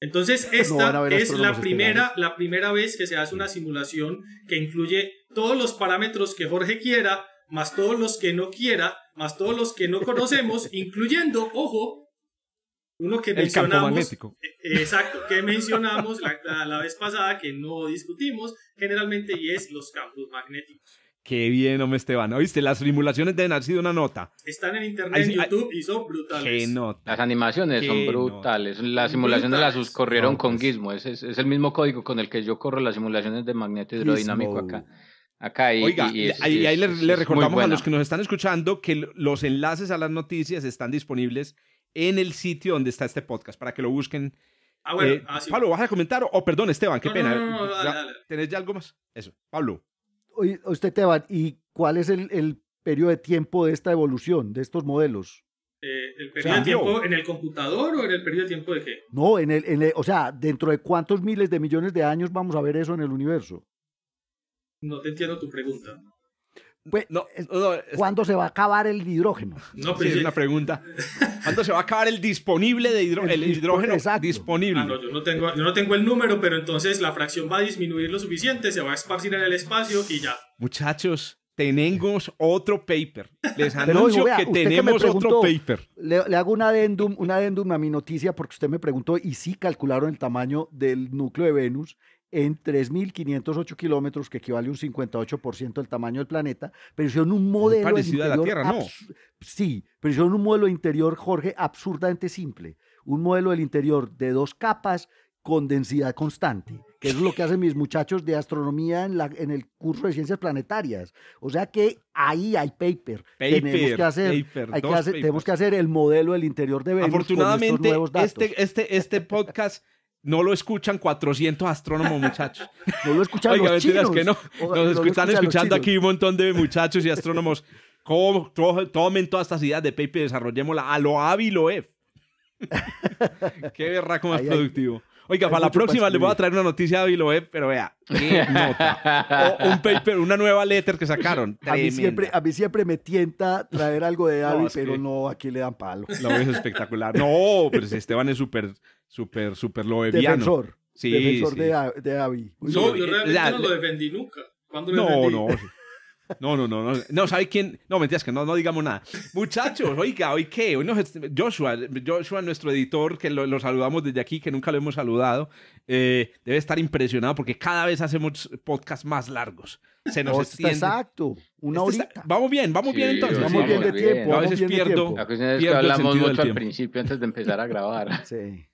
Entonces, esta es la primera, la primera vez que se hace una simulación que incluye todos los parámetros que Jorge quiera, más todos los que no quiera, más todos los que no conocemos, incluyendo, ojo, uno que mencionamos. Eh, exacto, que mencionamos la, la, vez pasada, que no discutimos generalmente, y es los campos magnéticos. Qué bien, hombre Esteban. ¿Oíste? Las simulaciones deben haber sido una nota. Están en internet, en YouTube y son brutales. Qué nota. Las animaciones son brutales. Las simulaciones las corrieron con pues. Gizmo. Es, es, el mismo código con el que yo corro las simulaciones de magneto hidrodinámico acá. Acá y, Oiga, y, ahí, le, recordamos a los que nos están escuchando que los enlaces a las noticias están disponibles en el sitio donde está este podcast para que lo busquen. Ah, bueno. Eh, ah, Pablo, ¿vas a comentar? O, perdón, Esteban, qué pena. No, ¿Tenés ya algo más? Eso, Pablo. Usted, ¿y cuál es el, el periodo de tiempo de esta evolución, de estos modelos? Eh, ¿El periodo de tiempo en el computador o en el periodo de tiempo de qué? No, en el, en el, o sea, dentro de cuántos miles de millones de años vamos a ver eso en el universo. No te entiendo tu pregunta. Pues, no, ¿Cuándo se va a acabar el hidrógeno? No, pues, es una pregunta. ¿Cuándo se va a acabar el disponible de hidrógeno? El, hidrógeno disponible. Ah, no, yo, no tengo, yo no tengo el número, pero entonces la fracción va a disminuir lo suficiente, se va a esparcir en el espacio y ya. Muchachos, tenemos otro paper. Les anuncio que tenemos otro paper. Le, hago un adendum, un adendum a mi noticia porque usted me preguntó y sí calcularon el tamaño del núcleo de Venus en 3.508 kilómetros, que equivale a un 58% del tamaño del planeta, pero hicieron un modelo parecido a la Tierra, ¿no? Sí, pero hicieron un modelo interior, Jorge, absurdamente simple. Un modelo del interior de dos capas con densidad constante, que es lo que hacen mis muchachos de astronomía en, la, en el curso de ciencias planetarias. O sea que ahí hay paper. tenemos que hacer, hay que hacer tenemos que hacer el modelo del interior de Venus. Afortunadamente, Este, este, este podcast no lo escuchan 400 astrónomos, muchachos. No lo escuchan los chinos. que no. Nos están escuchando aquí un montón de muchachos y astrónomos. ¿Cómo, tomen todas estas ideas de paper y desarrollémosla a lo lo F. Qué berraco más productivo. Oiga, para la próxima les voy a traer una noticia de Aviloeb, pero vea, qué nota. O un paper, una nueva letter que sacaron. A mí, siempre, a mí siempre me tienta traer algo de Avi, pero no, aquí le dan palo. Lo es espectacular. No, pero Esteban es súper, súper, súper loeviano. Defensor. Sí, defensor De, de Avi. No, yo realmente no lo defendí nunca. ¿Cuándo lo no, no. No, no, no, no, no, ¿sabe quién? No, mentiras que no, no digamos nada. Muchachos, oiga, ¿hoy qué? Hoy Joshua, Joshua, nuestro editor, que lo, saludamos desde aquí, que nunca lo hemos saludado, eh, debe estar impresionado porque cada vez hacemos podcasts más largos. Se nos extiende. Exacto, una horita. vamos bien, vamos bien entonces. Vamos, bien de tiempo. A veces pierdo, pierdo hablamos mucho al principio antes de empezar a grabar. Sí.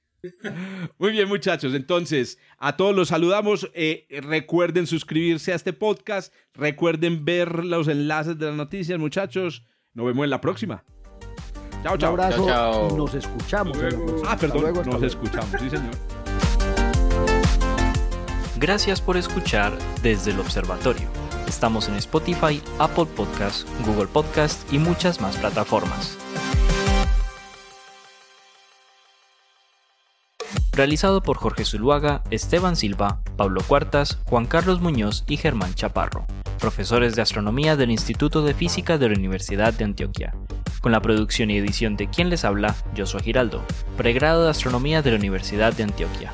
Muy bien, muchachos. Entonces, a todos los saludamos. Eh, recuerden suscribirse a este podcast. Recuerden ver los enlaces de las noticias, muchachos. Nos vemos en la próxima. Chao, chao. Un abrazo. Nos escuchamos. Ah, perdón. nos escuchamos, sí, señor. Gracias por escuchar desde el observatorio. Estamos en Spotify, Apple Podcast, Google Podcast y muchas más plataformas. Realizado por Jorge Zuluaga, Esteban Silva, Pablo Cuartas, Juan Carlos Muñoz y Germán Chaparro, profesores de astronomía del Instituto de Física de la Universidad de Antioquia. Con la producción y edición de quien les habla, Joshua Giraldo, pregrado de astronomía de la Universidad de Antioquia.